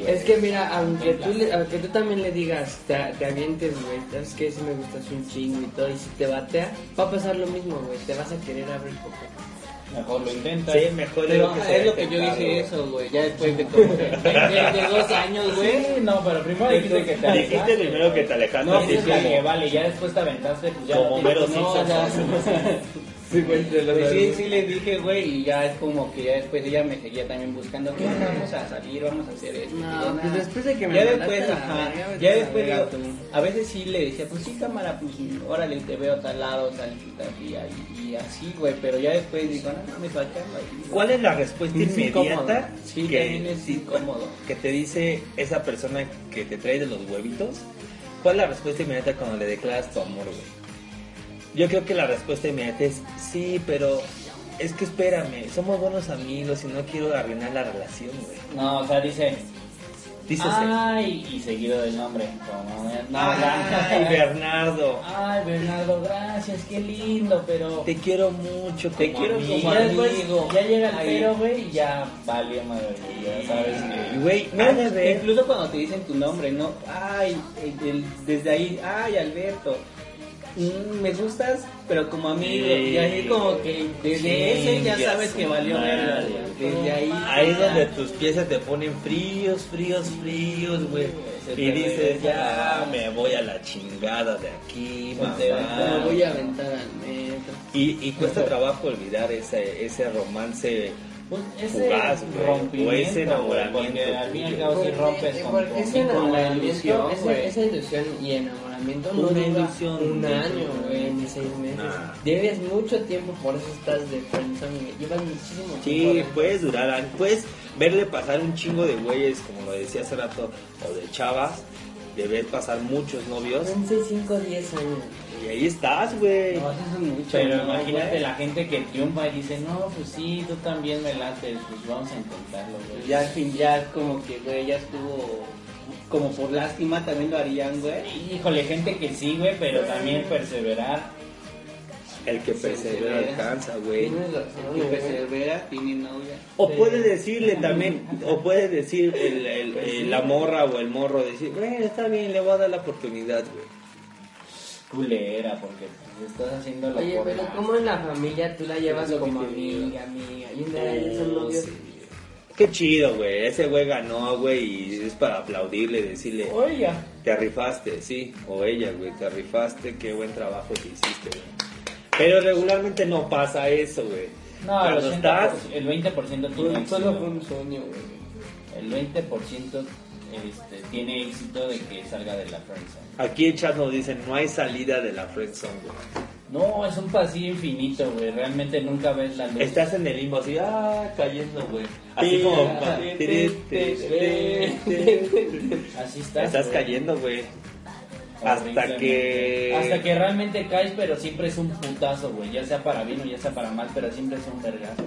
Es que mira, aunque tú, le, aunque tú también le digas, te, te avientes, güey, es que si me gustas un chingo y todo, y si te batea, va a pasar lo mismo, güey. Te vas a querer abrir poco. Mejor lo intenta. Sí, mejor pero es lo que yo hice eso, güey. Ya después de como de, de, dos años, güey. Sí, no, pero primero dijiste que te alejaste. Dijiste primero que te alejaste. No, sí, que vale, ya después te aventaste, pues ya. Como mero no, Sí, güey, pues sí, sí le dije, güey, y ya es como que ya después ella me seguía también buscando, ¿qué Vamos a salir, vamos a hacer esto. No, pues después de que me Ya después, ajá, ya después, yo, a veces sí le decía, pues sí, cámara, pues órale, te veo a tal lado, tal día, y, y así, güey, pero ya después digo, no, no me está ¿Cuál es la respuesta inmediata? Sí, que es incómodo. Que te dice esa persona que te trae de los huevitos, ¿cuál es la respuesta inmediata cuando le declaras tu amor, güey? Yo creo que la respuesta inmediata es sí, pero es que espérame, somos buenos amigos y no quiero arruinar la relación, güey. No, o sea, dice. Dice Ay, y seguido del nombre. Como, no, ay, Bernardo. Ay, Bernardo, gracias, qué lindo, pero. Te quiero mucho, te quiero amigo. como amigo. Ya llega el pero, güey, y ya valió madre, ya sabes que. Güey, no, incluso cuando te dicen tu nombre, ¿no? Ay, el, desde ahí, ay, Alberto Mm, me gustas, pero como amigo. y ahí como que desde ese ya sabes que valió verga, Desde ahí. Ahí es donde tus piezas te ponen fríos, fríos, fríos, güey. Y dices, ya me voy a la chingada de aquí, Me voy a aventar al metro. Y, y cuesta trabajo olvidar ese, ese romance pues ese rompimiento, o ese enamoramiento. Porque al fin y al cabo si rompes con, ese enamoramiento, esa ilusión y enamoramiento no dura ilusión, un año, güey, ni seis meses. Debes mucho tiempo, por eso estás de friendzone, llevas muchísimo tiempo. Sí, puedes durar, puedes verle pasar un chingo de güeyes, como lo decía hace rato, o de chavas, de ver pasar muchos novios. 6, 5, 10 años. Y ahí estás, güey. No, eso es mucho. Pero imagínate la gente que triunfa y dice, no, pues sí, tú también me late, pues vamos a intentarlo, güey. Ya al fin, ya como que, güey, ya estuvo como por lástima también lo harían, güey. Híjole, gente que sí, güey, pero también perseverar. El que persevera alcanza, güey. El que persevera tiene novia. O puede decirle también, o puede decir el, el, la morra o el morro, decir, güey, está bien, le voy a dar la oportunidad, güey culera porque estás haciendo la Oye, pero como en la familia tú la llevas como amiga, amiga, y una de ellas son novios. Qué chido, güey. Ese güey ganó, güey, y es para aplaudirle, decirle. O ella. Te arrifaste, sí. O ella, güey, te arrifaste. Qué buen trabajo que hiciste, güey. Pero regularmente no pasa eso, güey. No, Cuando estás... el 20% tiene Solo fue un sueño, güey. El 20% este, tiene éxito de que salga de la friendzone. Aquí en chat nos dicen, no hay salida de la friendzone, güey. No, es un pasillo infinito, güey. Realmente nunca ves la luz. Estás en el limbo así, ah, cayendo, güey. Así como... así estás. Estás cayendo, güey. Hasta que... Hasta que realmente caes, pero siempre es un putazo, güey. Ya sea para bien o ya sea para mal, pero siempre es un vergazo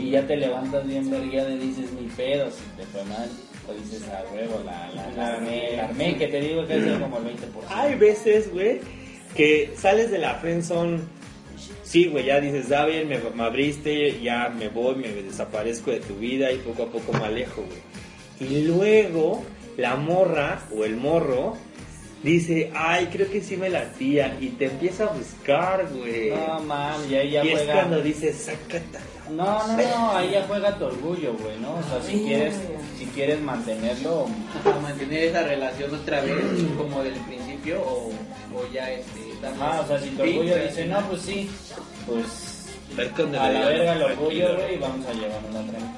y ya te levantas bien vergueado y dices, mi pedo, si te fue mal, o dices, a huevo, la, la, la armé, que te digo que es como el 20%. Hay veces, güey, que sales de la friendzone, sí, güey, ya dices, da bien, me, me, abriste, ya me voy, me desaparezco de tu vida y poco a poco me alejo, güey. Y luego, la morra o el morro dice, ay, creo que sí me latía, y te empieza a buscar, güey. No, man, y ahí ya y juega. es cuando dices, sácate. No, no, no, ahí ya juega tu orgullo, güey, ¿no? O sea, si quieres, si quieres mantenerlo, Ajá, mantener esa relación otra vez como del principio o, o ya este ajá, o sea, si tu orgullo dice, no, pues sí, pues Ver con a la verga el orgullo, güey, y vamos a llevarnos tranquilo.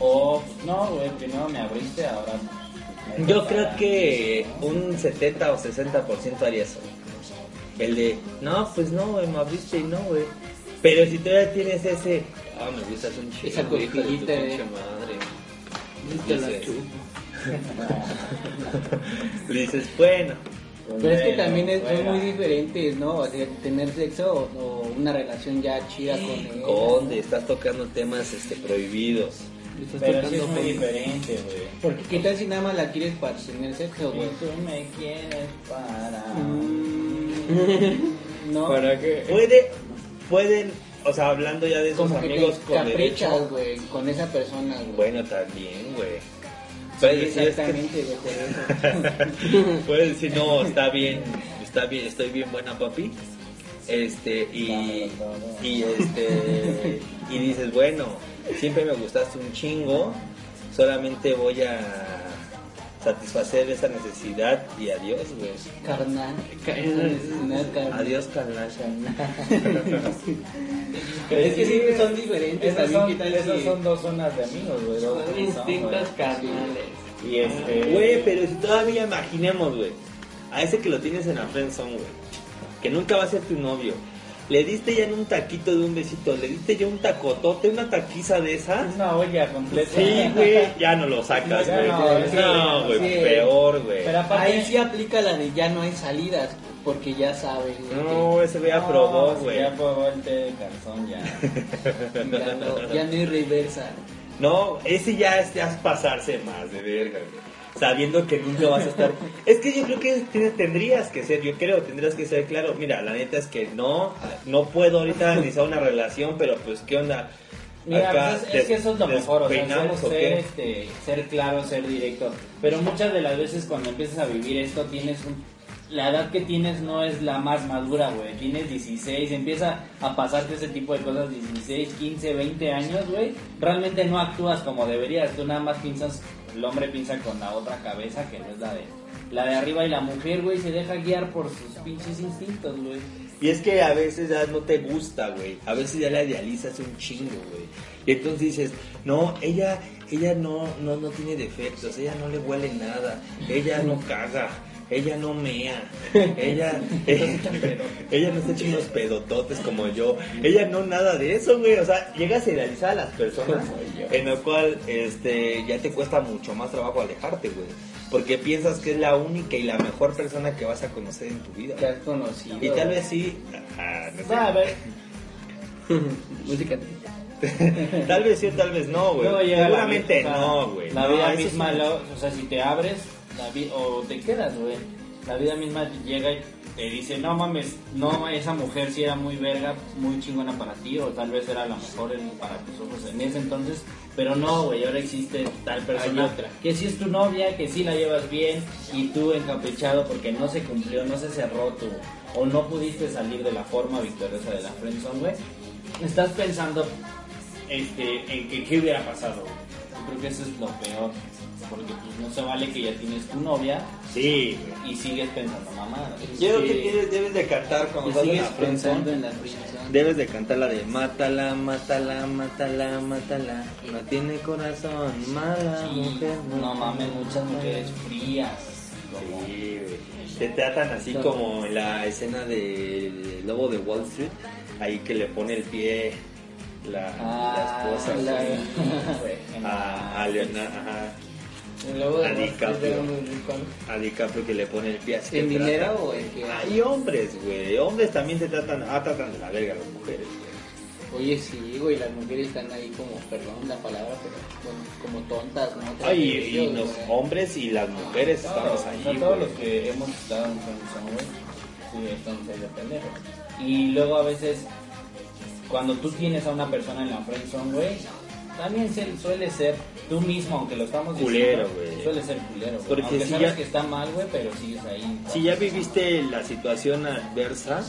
O, no, güey, primero me abriste, ahora... me Yo a- creo que un 70 o 60% haría eso. El de, no, pues no, güey, me abriste y no, güey. Pero si todavía tienes ese, ah, me gustas un chico, Esa hijo de tu cosquillita pinche madre. Te la Dices- bueno, Pero es que también es- son muy diferentes, ¿no? O sea, tener sexo o, o una relación ya chida con él. ¿dónde estás tocando temas este, prohibidos? Estás Pero sí tocando es muy con- diferente, güey. Porque qué tal si nada más la quieres para tener sexo, güey. tú me quieres para... Mm, no. ¿Para qué? Puede, pueden, o sea, hablando ya de esos como que amigos te con caprichas, güey, con esa persona, güey. Bueno, también, güey. Sí, que- exactamente, güey. Puedes decir, no, está bien, está bien, estoy bien buena, papi. Este, y, y este, y dices, bueno, siempre me gustaste un chingo, solamente voy a satisfacer esa necesidad y adiós, güey. Carnal. Carnal, carnal. Adiós, carnal. Pero es que sí son diferentes Esas son, ¿qué tal esas si- son dos zonas de amigos, güey. Son güey. carnales. Y este... Güey, pero si todavía imaginemos, güey, a ese que lo tienes en la friendzone, güey, que nunca va a ser tu novio, le diste ya en un taquito de un besito, le diste ya un tacotote, una taquiza de esas. Una olla completa. Sí, güey, ya no lo sacas, güey. no, sí, No, güey, sí. peor, güey. Pero aparte... Ahí sí aplica la de ya no hay salidas, porque ya sabes. güey, No, ese güey ya No, güey. Ya probó el té de calzón, ya. ya no, ya no hay reversa. No, ese ya es, ya es pasarse más de verga, güey. Sabiendo que nunca vas a estar. Es que yo creo que te- tendrías que ser, yo creo, tendrías que ser claro. Mira, la neta es que no, no puedo ahorita iniciar una relación, pero pues, ¿qué onda? Mira, Acá pues es, es que eso es lo mejor, o sea, ser, despeinamos, ¿o ser, este, ser claro, ser directo. Pero muchas de las veces cuando empiezas a vivir esto, tienes un... La edad que tienes no es la más madura, güey. Tienes 16, empieza a pasarte ese tipo de cosas, 16, 15, 20 años, güey. Realmente no actúas como deberías. Tú nada más piensas, el hombre piensa con la otra cabeza, que no es la de, la de arriba, y la mujer, güey, se deja guiar por sus pinches instintos, güey. Y es que a veces ya no te gusta, güey. A veces ya la idealizas un chingo, güey. Y entonces dices, no, ella, ella no, no, no tiene defectos, ella no le huele nada, ella no caga, ella no mea, ella, ella, ella no se echa unos pedototes como yo, ella no nada de eso, güey. O sea, llegas a idealizar a las personas en lo cual este, ya te cuesta mucho más trabajo alejarte, güey. Porque piensas que es la única y la mejor persona que vas a conocer en tu vida. Que has conocido. Y tal vez sí. ajá, no sé. Va, a ver, Música. Tal vez sí, tal vez no, güey. La Seguramente no, güey. La No, vida misma, sí. lo- o sea, si te abres, la vi- o te quedas, güey. La vida misma llega y te dice, no mames, no, esa mujer sí era muy verga, muy chingona para ti, o tal vez era la mejor en- para tus ojos en ese entonces, pero no, güey, ahora existe tal persona otra. que sí es tu novia, que sí la llevas bien, y tú encaprichado porque no se cumplió, no se cerró tu, o no pudiste salir de la forma victoriosa de la friendzone, güey. Estás pensando este, en que qué hubiera pasado. Yo creo que eso es lo peor. Porque pues, no se vale que ya tienes tu novia Sí, y sigues pensando, mamá. Yo creo que tienes- debes de cantar cuando estás sigues pensando en la. Debes de cantar la de Mátala, mátala, mátala, mátala. No tiene corazón, mala mujer. No mames, muchas mujeres frías. como- Sí, güey. Te tratan así como en la escena de Lobo de Wall Street, ahí que le pone el pie la, Ah, la esposa a, a Leonardo, ajá, A a DiCaprio que le pone el pie así. ¿En trata- o en qué? Hay hombres, güey. Hombres también se tratan, ah, tratan de la verga las mujeres, güey. Oye, sí, güey, las mujeres están ahí como, perdón la palabra, pero bueno, como tontas, ¿no? Ay, y, y los güey. hombres y las mujeres estamos o sea, ahí, todos los que hemos estado en güey, sí, estamos ahí de pendejos. Y luego a veces, cuando tú tienes a una persona en la friendzone, güey, también suele ser tú mismo, aunque lo estamos diciendo. güey. Suele ser culero, güey. Porque si sabes ya, que está mal, güey, pero sigues ahí. Si ya viviste la situación adversa,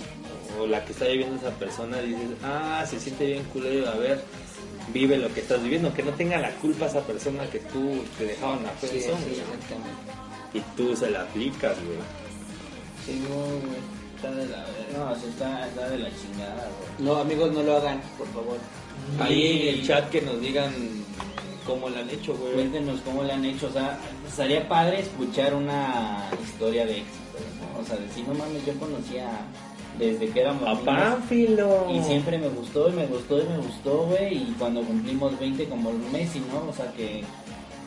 o la que está viviendo esa persona, dices, ah, se siente bien culero, a ver, vive lo que estás viviendo, que no tenga la culpa esa persona que tú te dejaban la sí, y tú se la aplicas, güey. Sí, no, güey. Está de la No, está, está de la chingada, güey. No, amigos, no lo hagan, por favor. Ahí en el chat que nos digan cómo lo han hecho, güey. Cuéntenos cómo lo han hecho. O sea, sería padre escuchar una historia de éxito, ¿no? O sea, decir, no mames, yo conocía desde que éramos a Pánfilo. Y siempre me gustó y me gustó y me gustó, güey. Y cuando cumplimos 20 como Messi, ¿no? O sea que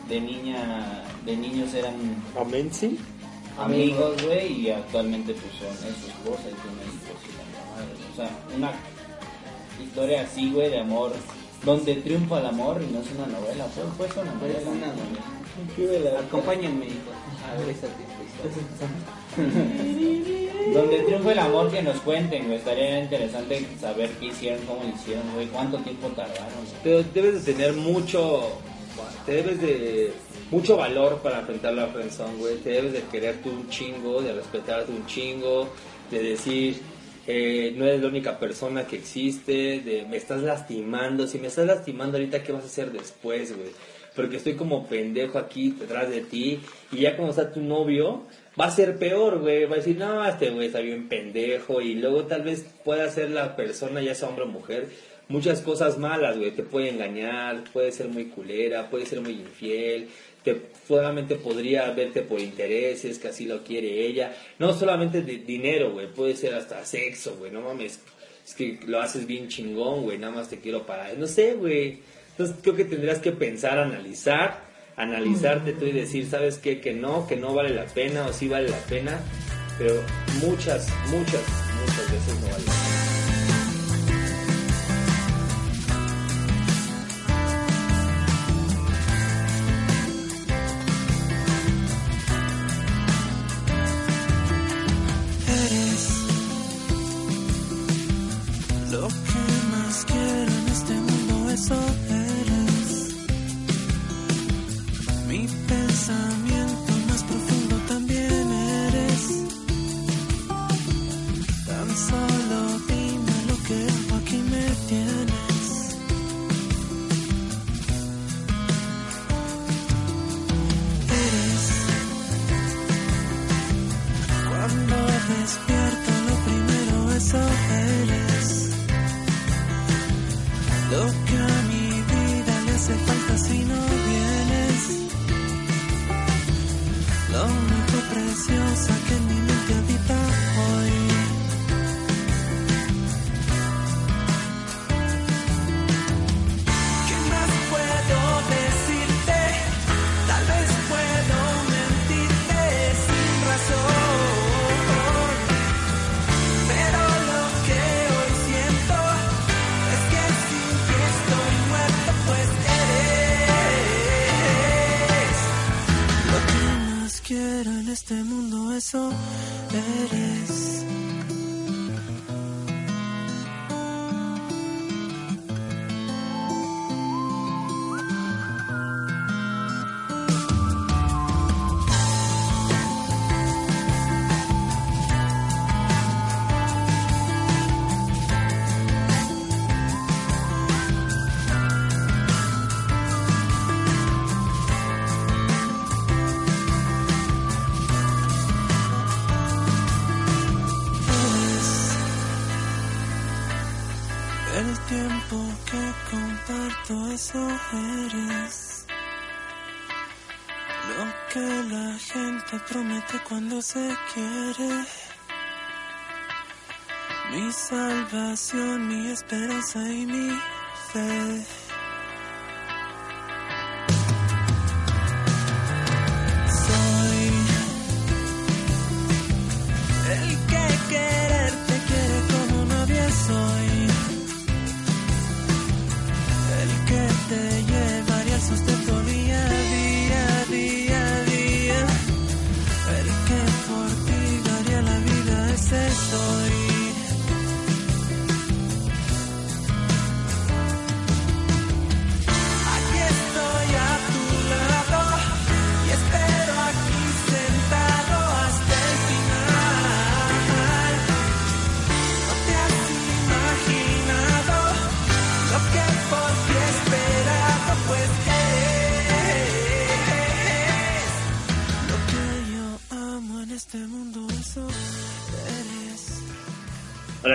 de niña, de niños eran... ¿A Messi? Amigos, güey, y actualmente pues son su esposa y tienen hijos y la madre. O sea, una historia así, güey, de amor, donde triunfa el amor y no es una novela, fue, fue una novela. Es una novela. Acompáñenme, hijo, a ver esa Donde triunfa el amor que nos cuenten, güey. Estaría interesante saber qué hicieron, cómo lo hicieron, güey. Cuánto tiempo tardaron. Pero debes de tener mucho. Te debes de. Mucho valor para enfrentar la friendzone, güey. Te debes de quererte un chingo, de respetarte un chingo, de decir, eh, no eres la única persona que existe, de me estás lastimando, si me estás lastimando ahorita, ¿qué vas a hacer después, güey? Porque estoy como pendejo aquí detrás de ti y ya cuando está tu novio, va a ser peor, güey, va a decir, no, este güey está bien pendejo y luego tal vez pueda ser la persona, ya sea hombre o mujer, muchas cosas malas, güey, te puede engañar, puede ser muy culera, puede ser muy infiel, te solamente podría verte por intereses, que así lo quiere ella. No solamente de dinero, güey, puede ser hasta sexo, güey, no mames. Es que lo haces bien chingón, güey, nada más te quiero para... No sé, güey. Entonces creo que tendrías que pensar, analizar, analizarte tú y decir, ¿sabes qué? Que no, que no vale la pena o sí vale la pena. Pero muchas, muchas, muchas veces no vale la pena. Promete cuando se quiere. Mi salvación, mi esperanza y mi fe.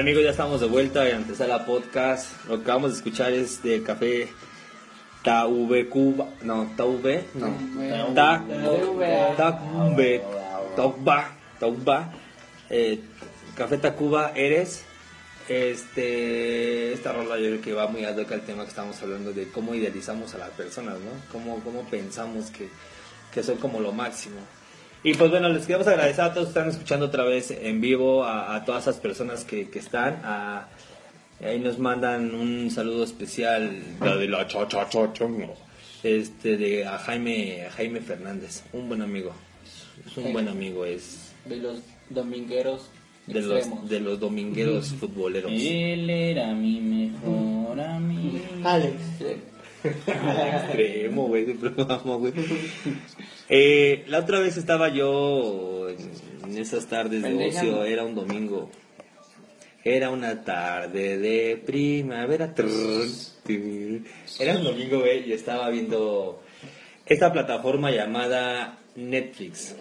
Amigos, ya estamos de vuelta en Antesala Podcast. Lo que acabamos de escuchar es de Café TAV Cuba. No, TAV. No. Ta- TAV. Tauba. Tauba. Café Tacuba Eres. Este, esta rola yo creo que va muy ad hoc al tema que estamos hablando de cómo idealizamos a las personas, ¿no? Cómo, cómo pensamos que, que son como lo máximo. Y pues bueno, les queremos agradecer a todos que están escuchando otra vez en vivo, a, a todas esas personas que, que están. A, ahí nos mandan un saludo especial, la de la cha cha cha cha, este, de a Jaime, a Jaime Fernández, un buen amigo. Es un buen amigo, es De los domingueros de extremos. los, de los domingueros futboleros. Él era mi mejor amigo. Alex. Al extremo, güey, de programa, güey. Eh, la otra vez estaba yo en, esas tardes de ocio, era un domingo. Era una tarde de primavera. Era un domingo, güey, y estaba viendo esta plataforma llamada Netflix.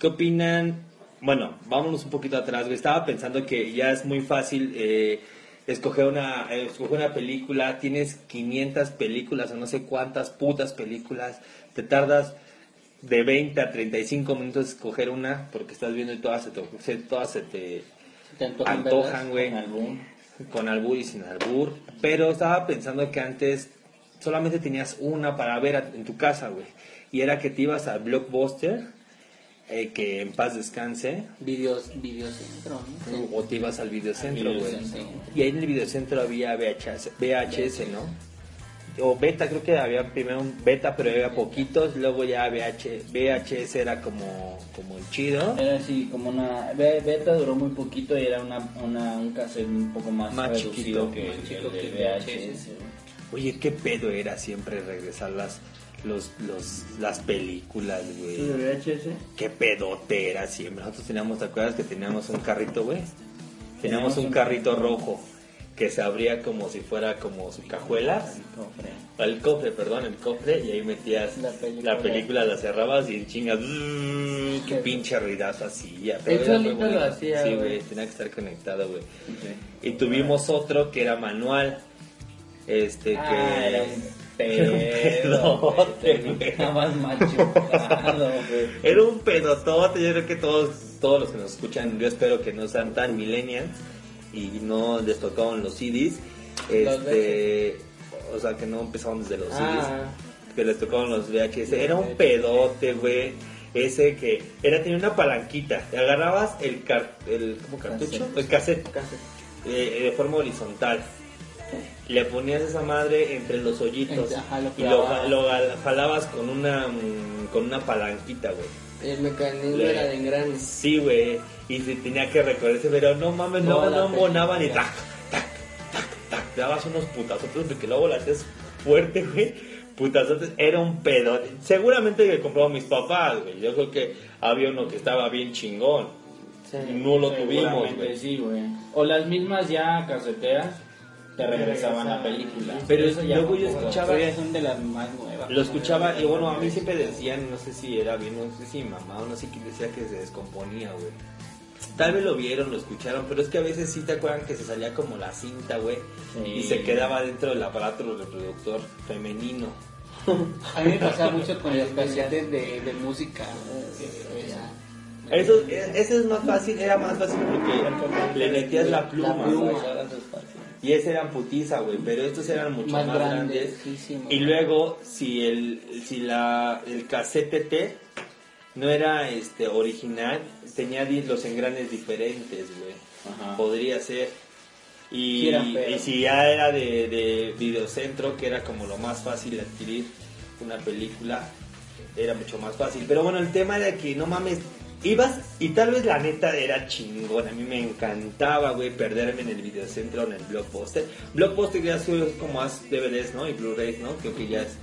¿Qué opinan? Bueno, vámonos un poquito atrás. güey. Estaba pensando que ya es muy fácil eh, escoger, una, escoger una película. Tienes 500 películas o no sé cuántas putas películas. Te tardas de 20 a 35 minutos escoger una porque estás viendo y todas se te, todas se te Te antojan, güey. Con albur. Con albur y sin albur. Pero estaba pensando que antes solamente tenías una para ver en tu casa, güey. Y era que te ibas al Blockbuster, eh, que en paz descanse, Videos, videocentro, ¿no? Sí. o te ibas al videocentro, güey. videocentro. Y ahí en el videocentro había VHS, VHS, ¿no? O beta, creo que había primero un beta, pero había poquitos. Luego ya VH, VHS era como, como el chido. Era así, como una. Be- Beta duró muy poquito y era una, una, un cassette un poco más, Más reducido chiquito, que, más que chico el que el VHS. Oye, qué pedo era siempre regresar las, los, los, las películas, güey. Qué pedote era siempre. Nosotros teníamos, ¿te acuerdas que teníamos un carrito, güey? Teníamos un carrito rojo que se abría como si fuera como su cajuela. Cofre. El cofre, perdón, el cofre, y ahí metías La la película. película, la cerrabas y en chingas, ¡zzzz! qué pinche ruidazo hacía. muy solito lo hacía, Sí, güey. tenía que estar conectado, güey. Y tuvimos otro que era manual, este Ah, que... era pedo. Estabas machucado, güey. Era un pedotote, yo creo que todos, todos los que nos escuchan, yo espero que no sean tan millennials y no les tocaban los CDs, este, o sea que no empezaron desde los CDs, Ah, que les tocaban los VHS, era un pedote, güey, ese que era tenía una palanquita, te agarrabas el car, el ¿cómo cartucho, el cassette, eh, de forma horizontal. Le ponías esa madre entre los hoyitos Ajá, lo y lo, jalabas con una mm, con una palanquita, güey. el mecanismo Le- era de engranes. Sí, güey. Y se tenía que recorrerse, pero no mames, luego no embonaban y película. tac, tac, tac, tac. Te dabas unos putazotes porque luego la hacías fuerte, güey. Putazotes, era un pedo. Seguramente que compró mis papás, güey. Yo creo que había uno que estaba bien chingón. Sí. No lo tuvimos, Seguramente güey. Sí, güey. O las mismas ya caseteras te regresaban la película. Pero eso ya luego yo escuchaba- son de las más nuevas. Lo escuchaba y bueno, a mí siempre decían, no sé si era bien, no sé si mi mamá o no sé quién decía que se descomponía, güey. Tal vez lo vieron, lo escucharon, pero es que a veces sí te acuerdan que se salía como la cinta, güey, Sí. y se quedaba dentro del aparato reproductor femenino. A mí me pasaba mucho con los casetes de, de música. Eso, e- eso es más fácil, era más fácil porque le metías la pluma, La pluma. Y ese eran putiza, güey, pero estos eran mucho más, Más grandes. y luego, si el, si la, el casete T no era este original, tenía los engranes diferentes, güey. Ajá. Podría ser. Y si ya era de, de videocentro, que era como lo más fácil de adquirir una película, era mucho más fácil. Pero bueno, el tema era que no mames, ibas y tal vez la neta era chingón. A mí me encantaba, güey, perderme en el videocentro en el blockbuster. Blockbuster ya es como más DVDs, ¿no? Y Blu-rays, ¿no? Creo que ya es.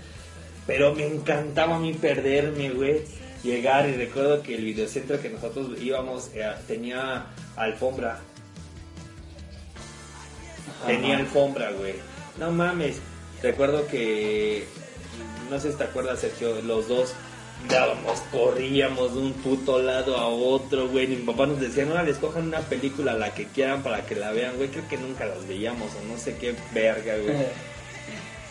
Pero me encantaba a mí perderme, güey. Llegar y recuerdo que el videocentro que nosotros íbamos eh, tenía alfombra. Tenía alfombra, güey. No mames. Recuerdo que, no sé si te acuerdas, Sergio, los dos dábamos, corríamos de un puto lado a otro, güey. Mi papá nos decía, no, les cojan una película, la que quieran, para que la vean, güey. Creo que nunca las veíamos, o no sé qué verga, güey.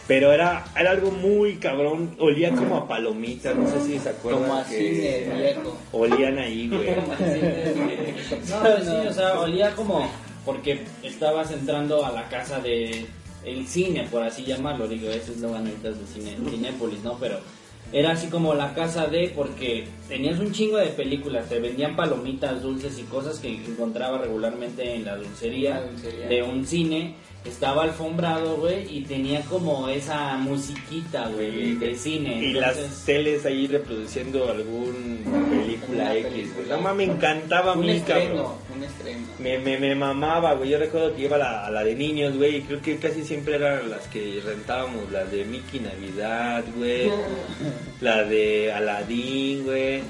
Pero era, era algo muy cabrón, olía como a palomitas, no sé si se acuerdan. Como así de viejo. Olían ahí, güey. no, pues sí, o sea, olía como porque estabas entrando a la casa de el cine, por así llamarlo, digo, eso es lo bonito de cine, Cinépolis, ¿no? Pero era así como la casa de, porque tenías un chingo de películas, te vendían palomitas, dulces y cosas que encontraba regularmente en la dulcería, de un cine estaba alfombrado, güey, y tenía como esa musiquita, güey, de cine. Y las teles ahí reproduciendo alguna película X, güey. No me encantaba a mí, cabrón. Un estreno. Me, me, me mamaba, güey. Yo recuerdo que iba a la, de niños, güey, y creo que casi siempre eran las que rentábamos, las de Mickey Navidad, güey. la de Aladdin, güey.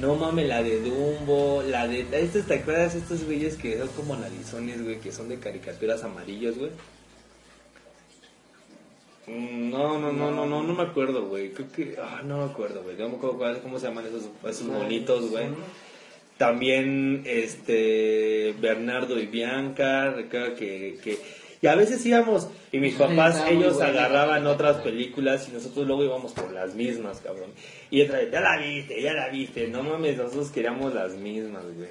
No mames, la de Dumbo, la de... ¿Estos te acuerdas? Estos güeyes que son como narizones, güey, que son de caricaturas amarillos, güey. Mm, no, no, no, no, no, no me acuerdo, güey. Creo que... Ah, no me acuerdo, güey. No me acuerdo cómo se llaman esos, esos bonitos, güey. También, este... Bernardo y Bianca, recuerdo que... que y a veces íbamos, y mis papás, ellos agarraban otras películas y nosotros luego íbamos por las mismas, cabrón. Y otra vez, ya la viste, ya la viste. No mames, nosotros queríamos las mismas, güey.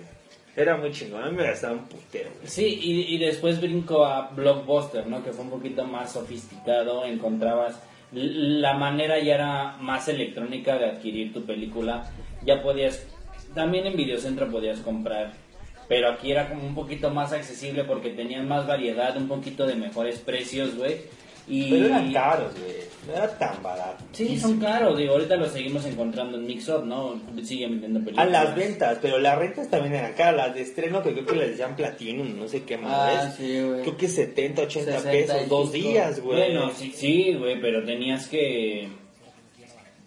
Era muy chingón, a mí me gastaba un putero. Sí, y, y después brinco a Blockbuster, ¿no? Que fue un poquito más sofisticado, encontrabas... La manera ya era más electrónica de adquirir tu película. Ya podías... También en Videocentro podías comprar pero aquí era como un poquito más accesible porque tenían más variedad, un poquito de mejores precios, güey. Y... Pero eran caros, güey. No era tan barato. Sí, son caros. Digo, ahorita los seguimos encontrando en Mixup, ¿no? Siguen vendiendo películas. A las ventas, pero las rentas también eran caras. Las de estreno, que creo que les decían Platinum, no sé qué más. Ah, sí, güey. Creo que 70, 80 pesos, dos días, güey. Bueno, sí, sí, güey, pero tenías que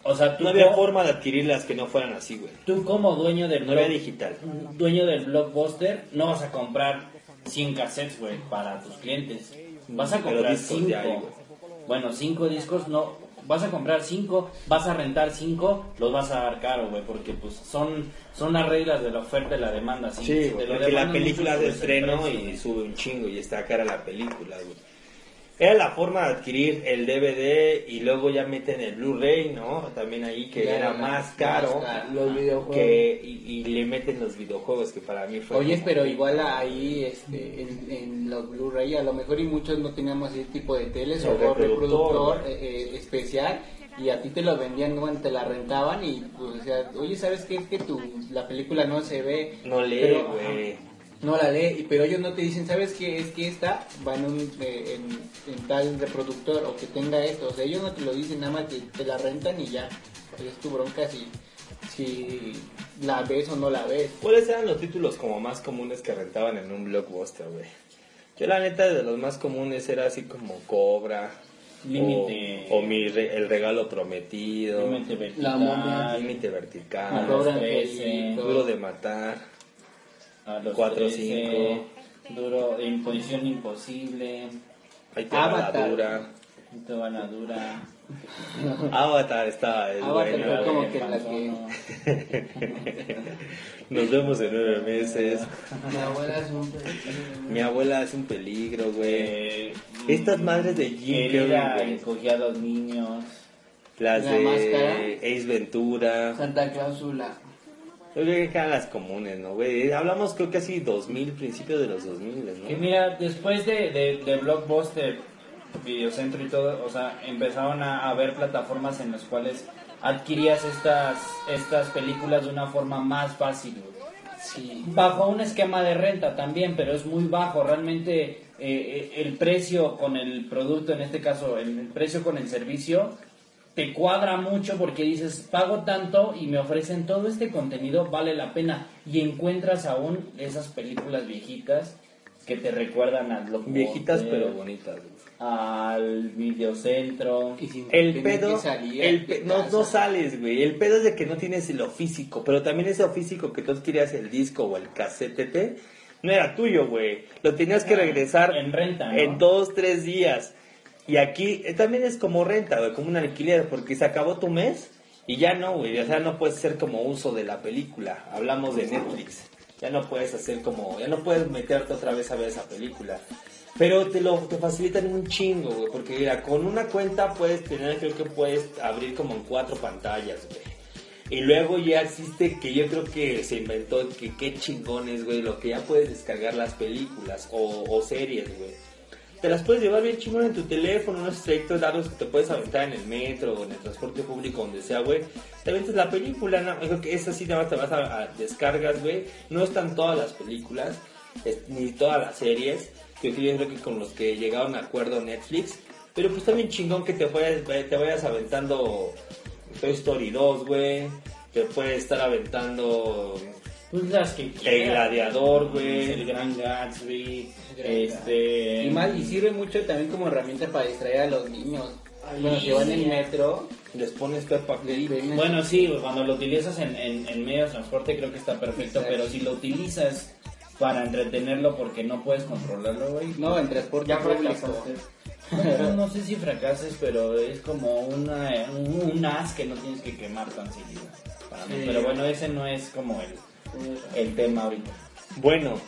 o sea, tú no había forma de adquirirlas que no fueran así, güey. Tú como dueño del no digital. Dueño del blockbuster, no vas a comprar 100 cassettes, güey, para tus clientes. Vas a comprar 5. Bueno, 5 discos no vas a comprar 5, vas a rentar 5, los vas a dar caro, güey, porque pues son son las reglas de la oferta y la demanda, sí, sí porque la película de estreno y sube un chingo y está cara la película, güey. Era la forma de adquirir el DVD y luego ya meten el Blu-ray, ¿no? También ahí que era más caro, los videojuegos. Que, y, le meten los videojuegos que para mí fue... Oye, pero igual ahí este, en, los Blu-ray a lo mejor y muchos no teníamos ese tipo de teles o reproductor, eh, eh, especial y a ti te lo vendían cuando te la rentaban y pues o sea, oye, ¿sabes qué? Que tu, la película no se ve. No lee, güey no la lee, pero ellos no te dicen, ¿sabes qué? Es que esta va en, un, eh, en, tal reproductor o que tenga esto. O sea, ellos no te lo dicen, nada más que te la rentan y ya. Es tu bronca si, si la ves o no la ves. ¿Cuáles eran los títulos como más comunes que rentaban en un blockbuster, güey? Yo la neta de los más comunes era así como Cobra. Límite. O, mi el regalo prometido. Límite vertical. Límite vertical. Duro de matar a los 4 5 duro en posición imposible. Ahí te Avatar. dura ahí te va la dura Avatar está es Avatar bueno, como que la que nos vemos en nueve meses. Mi abuela es un peligro. Mi abuela es un peligro güey. Eh, estas madres de Jim Carrey cogía a los niños. Las la de máscara. Ace Ventura. Santa Cláusula yo creo que eran las comunes, ¿no, güey? Hablamos creo que así 2000, principios de los 2000, ¿no? Que mira, después de, de, de Blockbuster, Videocentro y todo, o sea, empezaron a haber plataformas en las cuales adquirías estas, estas películas de una forma más fácil, Sí. Bajo un esquema de renta también, pero es muy bajo. Realmente eh, eh, el precio con el producto, en este caso el precio con el servicio, te cuadra mucho porque dices, pago tanto y me ofrecen todo este contenido, vale la pena. Y encuentras aún esas películas viejitas que te recuerdan a lo Viejitas pero bonitas. Al videocentro. el pedo, el no, no sales, güey. El pedo es de que no tienes lo físico, pero también ese físico que tú querías el disco o el cassette, no era tuyo, güey. Lo tenías que ah, regresar en renta, en dos, tres días. Y aquí eh, también es como renta, güey, como un alquiler, porque se acabó tu mes Y ya no, güey, o sea, no puedes ser como uso de la película. Hablamos de Netflix. Ya no puedes hacer como, ya no puedes meterte otra vez a ver esa película. Pero te lo te facilitan un chingo, güey, porque mira, con una cuenta puedes tener, creo que puedes abrir como en cuatro pantallas, güey. Y luego ya existe que yo creo que se inventó que qué chingones, güey, lo que ya puedes descargar las películas o, o series, güey. Te las puedes llevar bien chingón en tu teléfono, unos trayectos largos que te puedes aventar en el metro o en el transporte público, donde sea, güey. Te aventas la película, no, creo que esa sí nada más te vas a, descargas, güey. No están todas las películas, ni todas las series, que yo creo que con los que llegaron a acuerdo Netflix. Pero pues también chingón que te vayas, te vayas aventando Toy Story 2, güey. Te puedes estar aventando Pues las que El. Gladiador, güey. El Gran Gatsby. Este. Y más, y sirve mucho también como herramienta para distraer a los niños. Bueno, si van en el metro, Les pones Peppa Bueno, sí, pues, cuando lo utilizas en, en, en medio de transporte creo que está perfecto, Exacto. pero si lo utilizas para entretenerlo porque no puedes controlarlo, güey. no, en transporte Ya fracasaste. Bueno, no sé si fracases, pero es como una, un, un as que no tienes que quemar tan seguido. para mí. Sí. Pero bueno, ese no es como el, el tema ahorita. Bueno,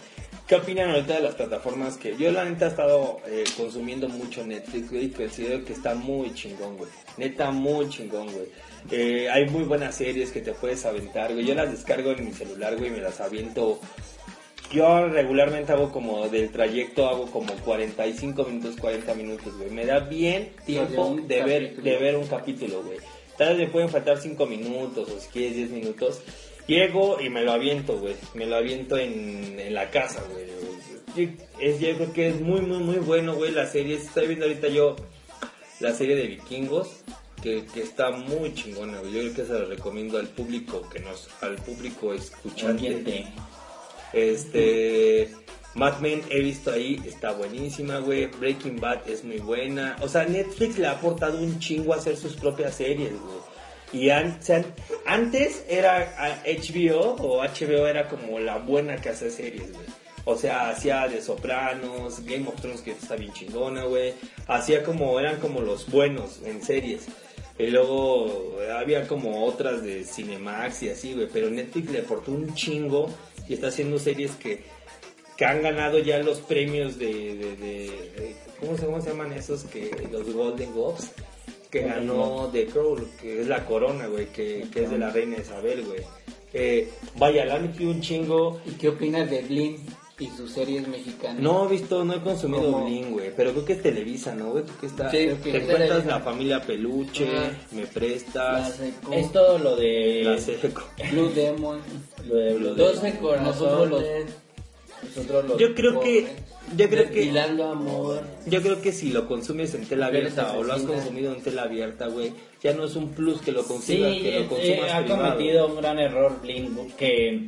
¿qué opinan ahorita de las plataformas que yo la neta he estado eh, consumiendo mucho Netflix, güey, y considero que está muy chingón, güey. Neta, muy chingón, güey. Eh, hay muy buenas series que te puedes aventar, güey. Yo las descargo en mi celular, güey, y me las aviento. Yo regularmente hago como del trayecto, hago como 45 minutos, 40 minutos, güey. Me da bien tiempo un de ver, capítulo. de ver un capítulo, güey. Tal vez me pueden faltar 5 minutos o si quieres 10 minutos. Llego y me lo aviento, güey. Me lo aviento en, en la casa, güey. Es, yo creo que es muy, muy, muy bueno, güey. La serie, estoy viendo ahorita yo la serie de vikingos. Que, que está muy chingona, güey. Yo creo que se lo recomiendo al público que nos, al público escuchante. Este. Mad Men he visto ahí, está buenísima, güey. Breaking Bad es muy buena. O sea, Netflix le ha aportado un chingo a hacer sus propias series, güey. Y antes era HBO o HBO era como la buena que hace series, güey. O sea, hacía de Sopranos, Game of Thrones que está bien chingona, güey. Hacía como, eran como los buenos en series. Y luego había como otras de Cinemax y así, güey. Pero Netflix le aportó un chingo y está haciendo series que, que han ganado ya los premios de, de, de- de- ¿cómo, se, ¿cómo se llaman esos? que Los Golden Globes. Que ganó The Crown, que es la corona, güey, que, que es de la reina Isabel, güey. Eh, vaya, le han metido un chingo. ¿Y qué opinas de Blim y sus series mexicanas? No he visto, no he consumido ¿Cómo? Bling, güey, pero creo que es Televisa, ¿no, güey? Creo que está, Sí, te que es encuentras la familia Peluche, Ah. me La prestas, Es todo lo de. la seco. Blue Demon. Lo de, lo de- 12 nosotros los. Nosotros Yo creo que, yo creo que, amor. yo creo que si lo consumes en tela abierta o lo has consumido en tela abierta, güey, ya no es un plus que lo Sí, consigas, que lo eh, consumas ha privado. cometido un gran error Blink que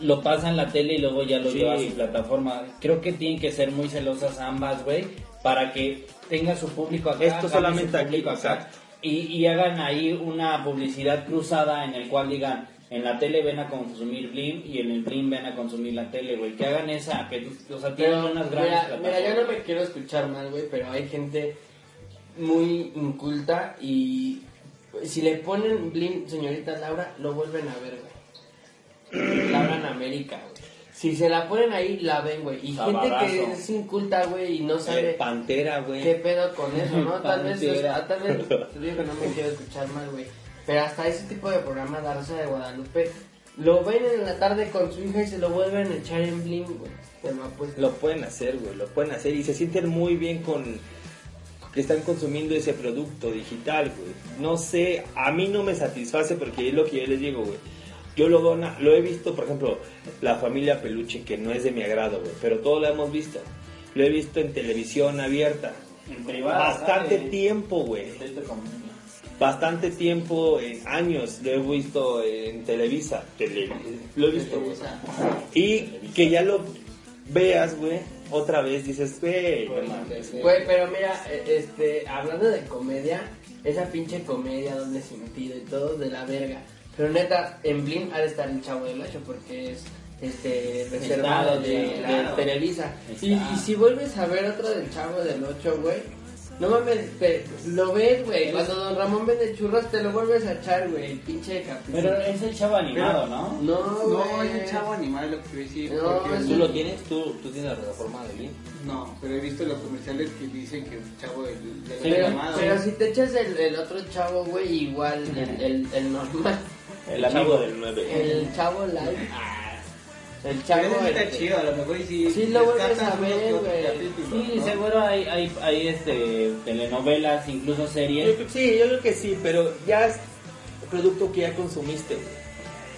lo pasa en la tele y luego ya lo Sí. lleva a su plataforma. Creo que tienen que ser muy celosas ambas, güey, para que tenga su público acá. Esto solamente aquí. Y, y hagan ahí una publicidad cruzada en el cual digan, en la tele ven a consumir Blim y en el Blim ven a consumir la tele, güey. Que hagan esa, que o sea, tienen Pero, unas grandes mira, mira, yo no me quiero escuchar mal, güey, pero hay gente muy inculta y si le ponen Blim, señorita Laura, lo vuelven a ver, güey. Laura en América, güey. Si se la ponen ahí, la ven, güey. Y gente que es inculta, güey, y no sabe Eh, Pantera, güey. qué pedo con eso, ¿no? Tal vez, ah, tal vez, te digo que no me quiero escuchar mal, güey. Pero hasta ese tipo de programa, La Rosa de Guadalupe, lo ven en la tarde con su hija y se lo vuelven a echar en Blim, güey. Te lo pueden hacer, güey, lo pueden hacer y se sienten muy bien con que están consumiendo ese producto digital, güey. No sé, a mí no me satisface porque es lo que yo les digo, güey. Yo lo, dona, lo he visto, por ejemplo, la familia Peluche, que no es de mi agrado, güey, pero todo lo hemos visto. Lo he visto en televisión abierta. En privado, Bastante ¿sabes? tiempo, güey. Bastante tiempo, en años, lo he visto en Televisa. Tele- lo he visto, güey. Y que ya lo veas, güey, otra vez dices, güey. Güey, pero mira, eh, este, hablando de comedia, esa pinche comedia doble sentido y todo de la verga. Pero neta, en Blim ha de estar el chavo del 8 porque es este reservado Está, de, claro. de Televisa. Y, y si vuelves a ver otra del chavo del 8, güey, No mames, lo ves, güey. Cuando Don Ramón vende churros, te lo vuelves a echar, güey. El pinche capítulo. Pero es el chavo animado, ¿no? No, No, es el chavo animado lo que quiero decir. No, porque- ¿Tú lo tienes? ¿Tú, tú tienes la plataforma de bien? No, pero he visto los comerciales que dicen que el chavo del, del Sí, Pero, animado. pero si te echas el, el otro chavo, güey, igual, el, el, el normal. El amigo del 9. El chavo live. El Pero chavo. ese está chido, a lo mejor y si Sí, lo vuelves a ver, güey. Sí, ¿no? seguro hay, hay, hay este, telenovelas, incluso Yo series. creo- sí, yo creo que sí, pero ya es producto que ya consumiste, güey.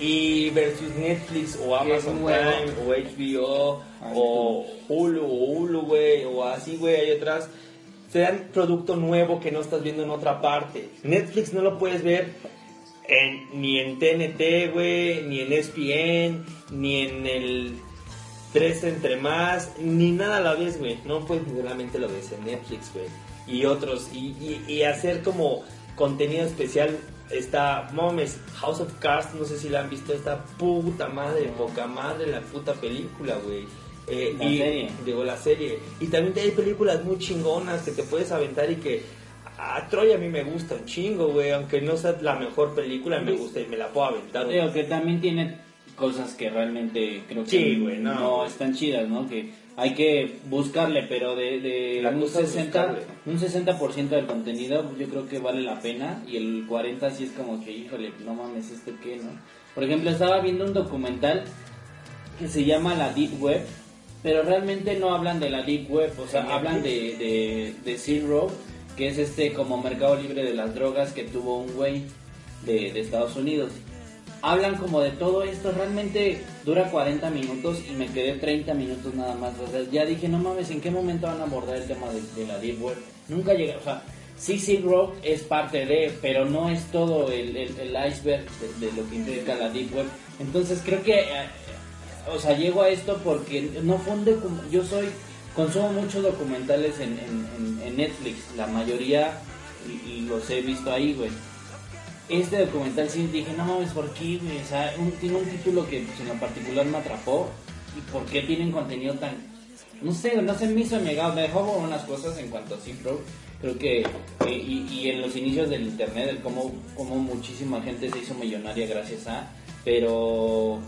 Y versus Netflix o Amazon. Prime o HBO o Hulu o Hulu, güey, o así, güey, hay otras. Te dan producto nuevo que no estás viendo en otra parte. Netflix no lo puedes ver en- ni en TNT, güey, ni en ESPN, ni en el 3 entre más, ni nada la vez, güey. No, pues realmente lo ves en Netflix, güey. Y otros, y, y, y hacer como contenido especial. Está, mames, House of Cards, no sé si la han visto, esta puta madre, poca madre, la puta película, güey. Eh, La y, serie. Digo, la serie. Y también hay películas muy chingonas que te puedes aventar y que a Troy a mí me gusta un chingo, güey. Aunque no sea la mejor película, me gusta y me la puedo aventar. güey. Digo que también tiene cosas que realmente creo que Sí, güey, no. están chidas, ¿no? Que hay que buscarle, pero de, de La un cosa es 60, buscarle. un 60% del contenido yo creo que vale la pena y el 40 sí es como que, híjole, no mames, ¿esto qué, no? Por ejemplo, estaba viendo un documental que se llama La Deep Web, pero realmente no hablan de la Deep Web, o sea, hablan de, de, de Silk Road, que es este como mercado libre de las drogas que tuvo un güey de, de Estados Unidos. Hablan como de todo esto, realmente dura 40 minutos y me quedé 30 minutos nada más. O sea, ya dije, no mames, ¿en qué momento van a abordar el tema de, la Deep Web? Nunca llega, o sea, sí Silk Road es parte de, pero no es todo el, iceberg de, lo que implica la Deep Web. Entonces creo que, eh, o sea, llego a esto porque no fue un yo soy, consumo muchos documentales en, Netflix, la mayoría y, los he visto ahí, güey. Este documental sí dije, no mames, ¿por qué? O sea, tiene un título que pues, en particular me atrapó. ¿Y por qué tienen contenido tan...? No sé, no se me hizo negado. Me dejó unas cosas en cuanto a Road. Creo que... eh, y, y en los inicios del internet, el cómo, cómo muchísima gente se hizo millonaria gracias a... Pero...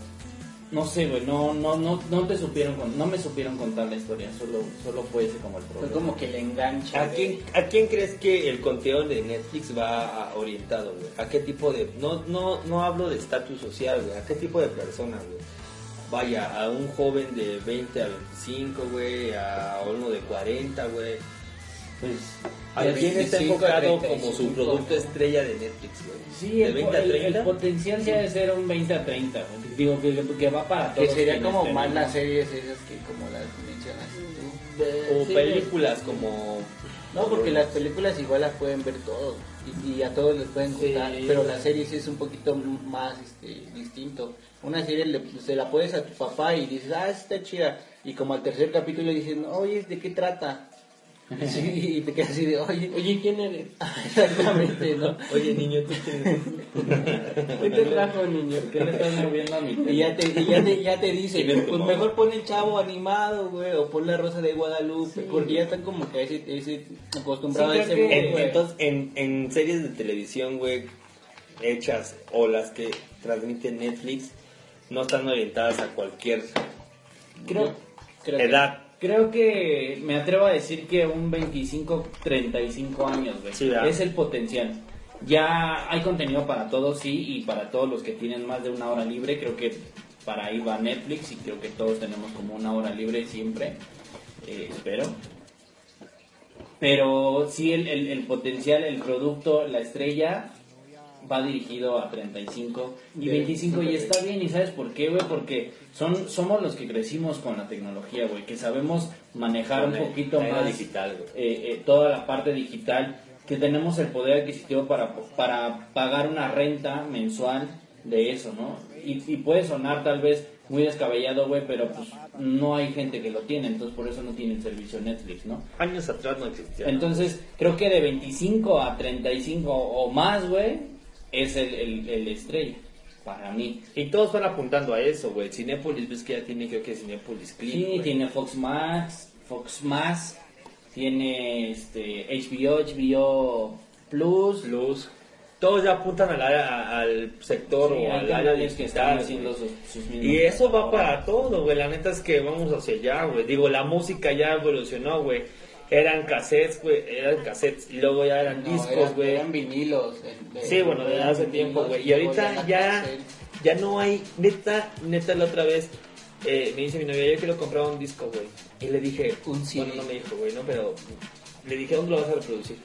No sé, güey, no, no, no, no te supieron, con- no me supieron contar la historia, solo, solo fue ese como el Fue problema. como que le engancha. ¿A quién, ¿A quién crees que el contenido de Netflix va a- orientado, güey? ¿A qué tipo de...? No, no, no hablo de estatus social, güey. ¿A qué tipo de persona, güey? Vaya, a un joven de 20 a 25, güey, a uno de 40, güey. Pues, ¿A De quién está 25 a enfocado 35. como su producto estrella de Netflix, güey? Sí, ¿De el, 20 a el- 30? el potencial ya de ser un 20 a 30. güey. Digo que, que va para Que todos. sería quienes como más tenemos. las series esas que como las mencionas tú. de- O sí, películas como... No, porque las películas igual las pueden ver todos y, y a todos les pueden gustar, Sí. pero las series sí es un poquito más este, distinto. Una serie le- se la puedes a tu papá y dices, ah, está chida, y como al tercer capítulo dicen, oye, ¿de qué trata? Sí, y te quedas así de, oye, Oye, ¿quién eres? exactamente, ¿no? Oye, niño, ¿tú quién ¿Qué te trajo, niño? ¿Qué le estás moviendo a mi Y ya te, y ya te, ya te dicen, ¿Quién es tu pues mejor pon el chavo animado, güey, o pon la rosa de Guadalupe, porque ya están como que ese, ese acostumbrados Sí, a ese que- mundo, En- güey. entonces, en, en series de televisión, güey, hechas o las que transmite Netflix, no están orientadas a cualquier Creo, Creo que- edad. Creo que me atrevo a decir que un 25, 35 años, güey. Es el potencial. Ya hay contenido para todos, sí, y para todos los que tienen más de una hora libre, creo que para ahí va Netflix y creo que todos tenemos como una hora libre siempre, eh, espero. Pero sí, el, el, el potencial, el producto, la estrella va dirigido a 35 y 25 y está bien y sabes por qué, güey, porque son somos los que crecimos con la tecnología, güey, que sabemos manejar un Con poquito más digital, eh, eh, toda la parte digital, que tenemos el poder adquisitivo para, para pagar una renta mensual de eso, ¿no? Y, y puede sonar tal vez muy descabellado, güey, pero pues no hay gente que lo tiene, entonces por eso no tiene el servicio Netflix, ¿no? Años atrás no existía. Entonces, creo que de 25 a 35 o más, güey, es el, el, el estrella, para mí. Y todos van apuntando a eso, güey. Cinépolis, ves que ya tiene, creo que Cinépolis Click. Sí, güey. tiene Fox Max, Fox Más, tiene este HBO, HBO Plus. Plus. Todos ya apuntan al, área- al sector Sí, o al área canales que están digital. haciendo sus, sus Y eso va para todo, güey. La neta es que vamos hacia allá, güey. Digo, la música ya evolucionó, güey. Eran cassettes, güey. Eran cassettes y luego ya eran No, discos, güey. Eran vinilos. Sí, bueno, de hace tiempo, güey. Y ahorita ya, ya no hay, neta, neta la otra vez, eh, me dice mi novia, yo quiero comprar un disco, güey. Y le dije, Un CD. bueno, no me dijo, güey, no, pero le dije, ¿dónde lo vas a reproducir?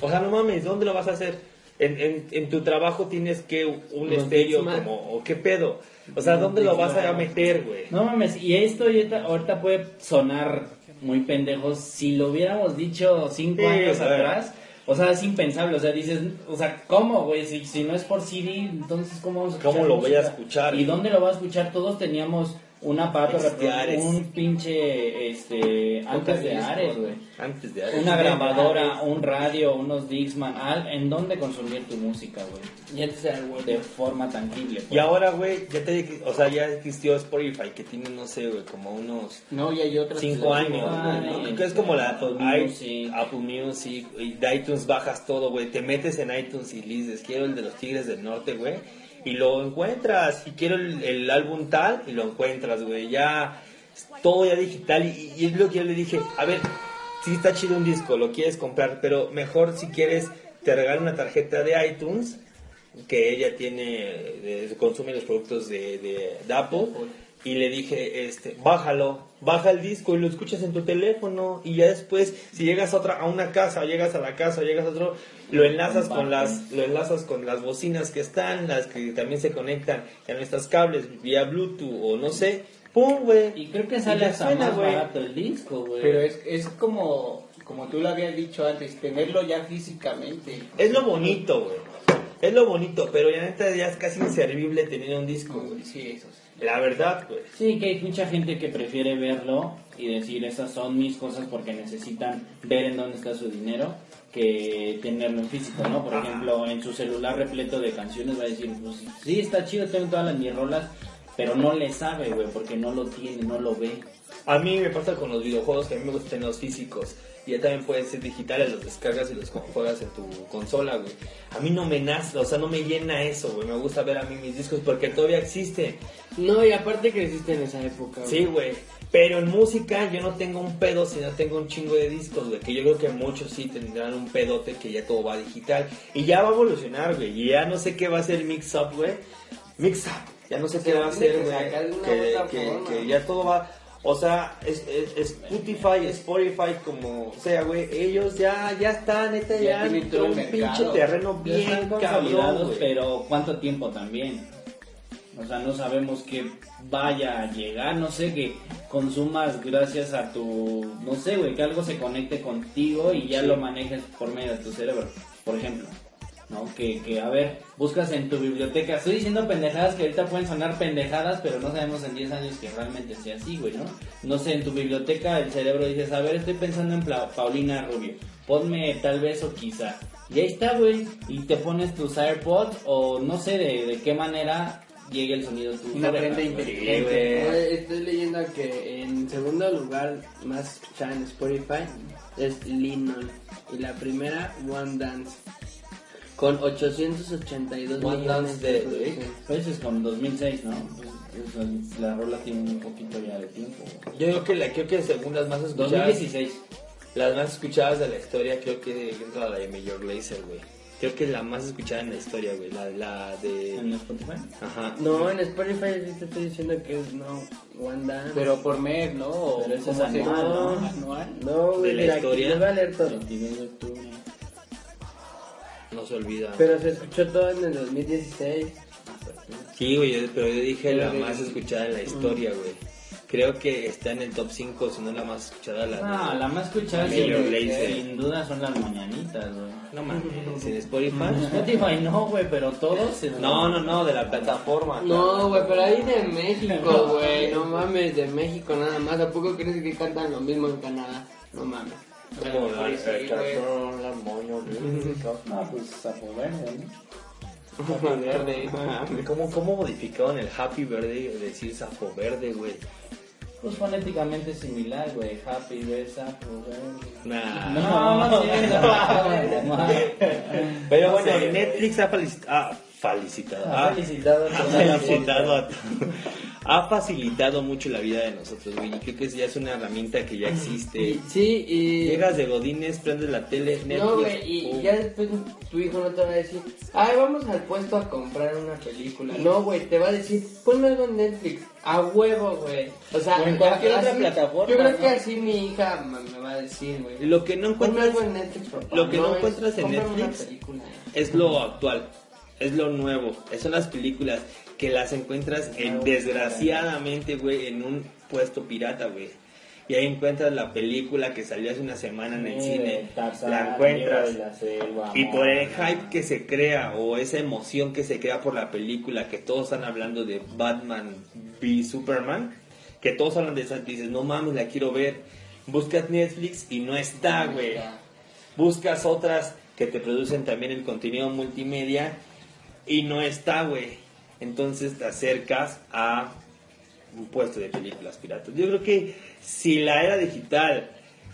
O sea, no mames, ¿dónde lo vas a hacer? En, en, en tu trabajo tienes que un estéreo como, o qué pedo. O sea, ¿dónde lo vas a meter, güey? No mames, y esto ahorita, ahorita puede sonar muy pendejos si lo hubiéramos dicho cinco Sí, años atrás. O sea, es impensable, o sea, dices, o sea, ¿cómo, güey? Si, si no es por CD, entonces ¿cómo vamos a ¿Cómo escuchar lo voy a escuchar? ¿Y dónde lo va a escuchar? Todos teníamos un aparato, Este un pinche, este, antes de Ares, güey. Antes de Una grabadora, un radio, unos Dixman, al- ¿en dónde consumir tu música, güey? Y antes era el. De forma tangible. Y ahora, güey, ya te o sea, ya existió Spotify, que tiene, no sé, güey, como unos No, y hay otras. cinco años, Ah. Que es como la Apple Music. Apple Music, y de iTunes bajas todo, güey, te metes en iTunes y dices, quiero el de los Tigres del Norte, güey, y lo encuentras, y quiero el, el álbum tal, y lo encuentras, güey, ya, todo ya digital, y, y es lo que yo le dije, a ver, sí está chido un disco, lo quieres comprar, pero mejor si quieres, te regalo una tarjeta de iTunes, que ella tiene, consume los productos de, de, de Apple, y le dije, este, bájalo, baja el disco y lo escuchas en tu teléfono, y ya después, si llegas a otra, a una casa, o llegas a la casa, o llegas a otro, lo enlazas con las, lo enlazas con las bocinas que están, las que también se conectan en nuestros cables vía Bluetooth o no sé, pum, güey. Y creo que sale hasta suena, más güey. barato el disco, güey. Pero es, es como, como tú lo habías dicho antes, tenerlo ya físicamente. Es lo bonito, güey. Es lo bonito, pero ya neta ya es casi inservible tener un disco, güey. Sí, eso sí. La verdad, güey. Sí, que hay mucha gente que prefiere verlo y decir esas son mis cosas porque necesitan ver en dónde está su dinero que tenerlo en físico, ¿no? Por ejemplo, en su celular repleto de canciones va a decir, pues sí, está chido, tengo todas las mis rolas, pero no le sabe, güey, porque no lo tiene, no lo ve. A mí me pasa con los videojuegos que a mí me gustan los físicos. Y ya también pueden ser digitales, los descargas y los juegas en tu consola, güey. A mí no me nace, o sea, no me llena eso, güey. Me gusta ver a mí mis discos porque todavía existen. No, y aparte creciste en esa época. Sí, güey. Pero en música yo no tengo un pedo si no tengo un chingo de discos, güey. Que yo creo que muchos sí tendrán un pedote que ya todo va digital. Y ya va a evolucionar, güey. Y ya no sé qué va a ser Mix Up, güey. Mix Up. Ya no sé qué va a que güey. Que, que- ya todo va... O sea, es, es- es Spotify, Spotify, como sea, güey. Ellos ya, ya están, neta, Ya ya, tienen todo un el pinche terreno bien cabrón, pero ¿cuánto tiempo también? O sea, no sabemos que vaya a llegar, no sé, que consumas gracias a tu, no sé, güey, que algo se conecte contigo y ya Sí. lo manejes por medio de tu cerebro, por ejemplo. ¿No? Que, que, a ver, buscas en tu biblioteca. Estoy diciendo pendejadas que ahorita pueden sonar pendejadas, pero no sabemos en 10 años que realmente sea así, güey, ¿no? No sé, en tu biblioteca el cerebro dices, a ver, estoy pensando en Paulina Rubio. Ponme tal vez o quizá. Y ahí está, güey. Y te pones tus AirPods o no sé de, de qué manera llegue el sonido tu Una prenda inteligente. Eh, Estoy leyendo que en segundo lugar más escuchada en Spotify es Linon y la primera One Dance con 882 One millones Dance de reproducciones. Pues es como 2006, ¿no? Pues, la rola tiene un poquito ya de tiempo. Yo creo que, la, creo que según las más escuchadas... 2016. Las más escuchadas de la historia creo que entra la de Major Lazer, güey. Creo que es la más escuchada en la historia, güey. La, la ¿En de... Spotify? Ajá. No, en Spotify sí te estoy diciendo que es no One Dance. Pero por mes, ¿no? Pero eso es ¿cómo se anual? ¿no? Anual. no, güey, de la mira, aquí historia. voy a leer todo. 22 de octubre. No se olvida. Pero se escuchó todo en el 2016. Sí, güey, yo- pero yo dije la más escuchada en la historia, güey. Creo que está en el top 5, si no la más escuchada, la No, la más escuchada sin, sin duda son las mañanitas, güey. No mames, ¿en Spotify? Spotify no, güey, pero todos. No, no, no, de la plataforma. No, güey, pero ahí de México, güey. No mames, de México nada más. ¿A poco crees que cantan lo mismo en Canadá? No mames. Como la, Sí, güey. cartón, la moño, güey. No, pues Sapo Verde, ¿no? Happy Verde. ¿Cómo, ¿Cómo modificaron el Happy Verde? Decir sapo verde, güey. Pues fonéticamente similar, güey. Happy, Versa, Nah. No, no, no, no. Pero bueno, Netflix ha, felici- ha felicitado. Ha ha- felicitado ha felicitado a- ha facilitado mucho la vida de nosotros, güey. Y creo que ya es una herramienta que ya existe. Sí, y... Llegas de Godines, prendes la tele, Netflix. No, güey, y ya después tu hijo no te va a decir, ay, vamos al puesto a comprar una película. No, güey, te va a decir, ponme algo en Netflix. A huevo, güey. O sea, O en cualquier otra plataforma, Yo creo ¿no? que así mi hija me, me va a decir, güey. Lo que no Ponme encuentras algo en Netflix, papá. lo que no encuentras en Netflix es lo actual, es lo nuevo. Son las películas que las encuentras en, desgraciadamente, güey, en un puesto pirata, güey. Y ahí encuentras la película que salió hace una semana en el cine. la encuentras. Y por el hype que se crea o esa emoción que se crea por la película, que todos están hablando de Batman v Superman, que todos hablan de esa, dices, no mames, la quiero ver. Buscas Netflix y no está, güey. Buscas otras que te producen también el contenido multimedia y no está, güey. Entonces te acercas a un puesto de películas piratas. Yo creo que si la era digital,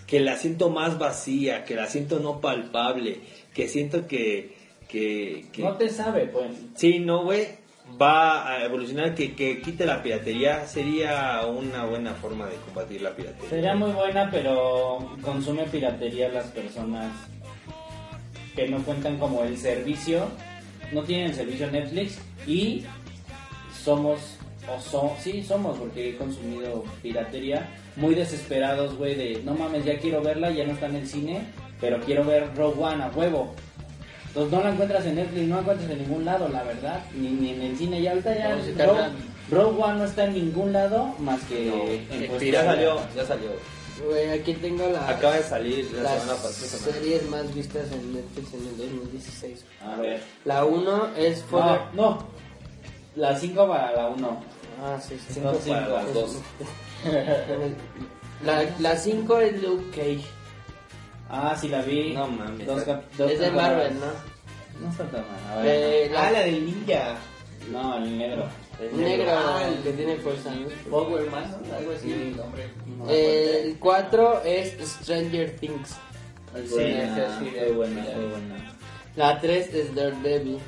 que la siento más vacía, que la siento no palpable, que siento que... que, que- No te sabe, pues. Sí, no, güey, va a evolucionar, que, que quite la piratería, sería una buena forma de combatir la piratería. Sería muy buena, pero consume piratería las personas que no cuentan como el servicio, no tienen el servicio Netflix y somos, o so, sí somos, porque he consumido piratería, muy desesperados, güey, de no mames, ya quiero verla, ya no está en el cine, pero quiero ver Rogue One a huevo. Entonces no la encuentras en Netflix, no la encuentras en ningún lado, la verdad, ni, ni en el cine. Y ahorita ya No, Rogue. Rogue One no está en ningún lado más que en en cuestión- Ya salió, ya salió. Güey, aquí tengo la... Acaba de salir la las semana pasada. series más vistas en Netflix en el 2016. A ver. La 1 es No, Father... no. La 5 para la 1. Ah, sí, sí. Cinco para las dos. La 5 es Luke Cage. Ah, sí la vi. No mames. Dos dos Es de. Marvel, ¿no? No está tan mal. A ver. Eh, la- Ah, la del ninja. No, el negro. Negro, Ah, el que tiene fuerza. ¿no? Power Man, ¿no? Algo así, el nombre. El 4 es Stranger Things. Sí, buena, sí, fue buena, ya. fue buena. La 3 es Daredevil.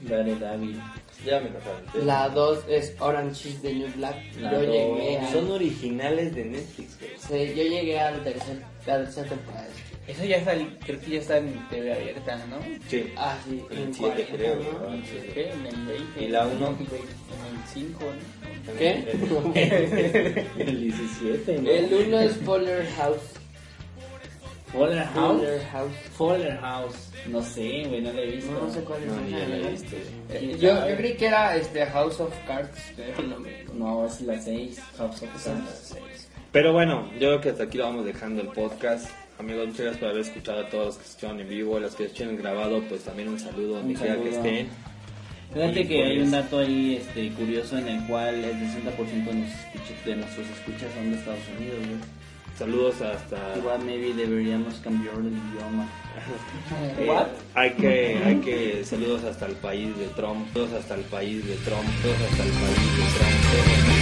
Daredevil. Ya me lo La 2 es Orange is the New Black. La yo dos. llegué a... Son originales de Netflix, güey. Sí, yo llegué al tercer, la tercera temporada. Eso ya está, creo que ya está en TV abierta, ¿no? Sí. Ah, sí. El en siete, 40, creo, ¿no? ¿no? ¿Qué? En el 20. ¿Y la uno? En el 5, ¿no? ¿Qué? El 17, ¿no? El 1 es Fuller House. Fuller House. Fuller House. Fuller House. No sé, güey, no la he visto. No, no sé cuál es. No, esa, la he visto. Eh, Yo, yo creí que era este House of Cards, pero no me... No, es la 6. House of Cards. Pero bueno, yo creo que hasta aquí lo vamos dejando el podcast. Amigos, muchas gracias por haber escuchado a todos los que escucharon en vivo, a los que escucharon grabado, pues también un saludo donde Un quiera que estén. Fíjate que hay pues- un dato ahí este, curioso en el cual el 60% de, nuestros escuchas- de nuestros escuchas son de Estados Unidos. güey. Saludos hasta... Igual maybe deberíamos cambiar el idioma. Eh, hay que, hay que saludos hasta el país de Trump, todos hasta el país de Trump, todos hasta el país de Trump, todos hasta el país de Trump.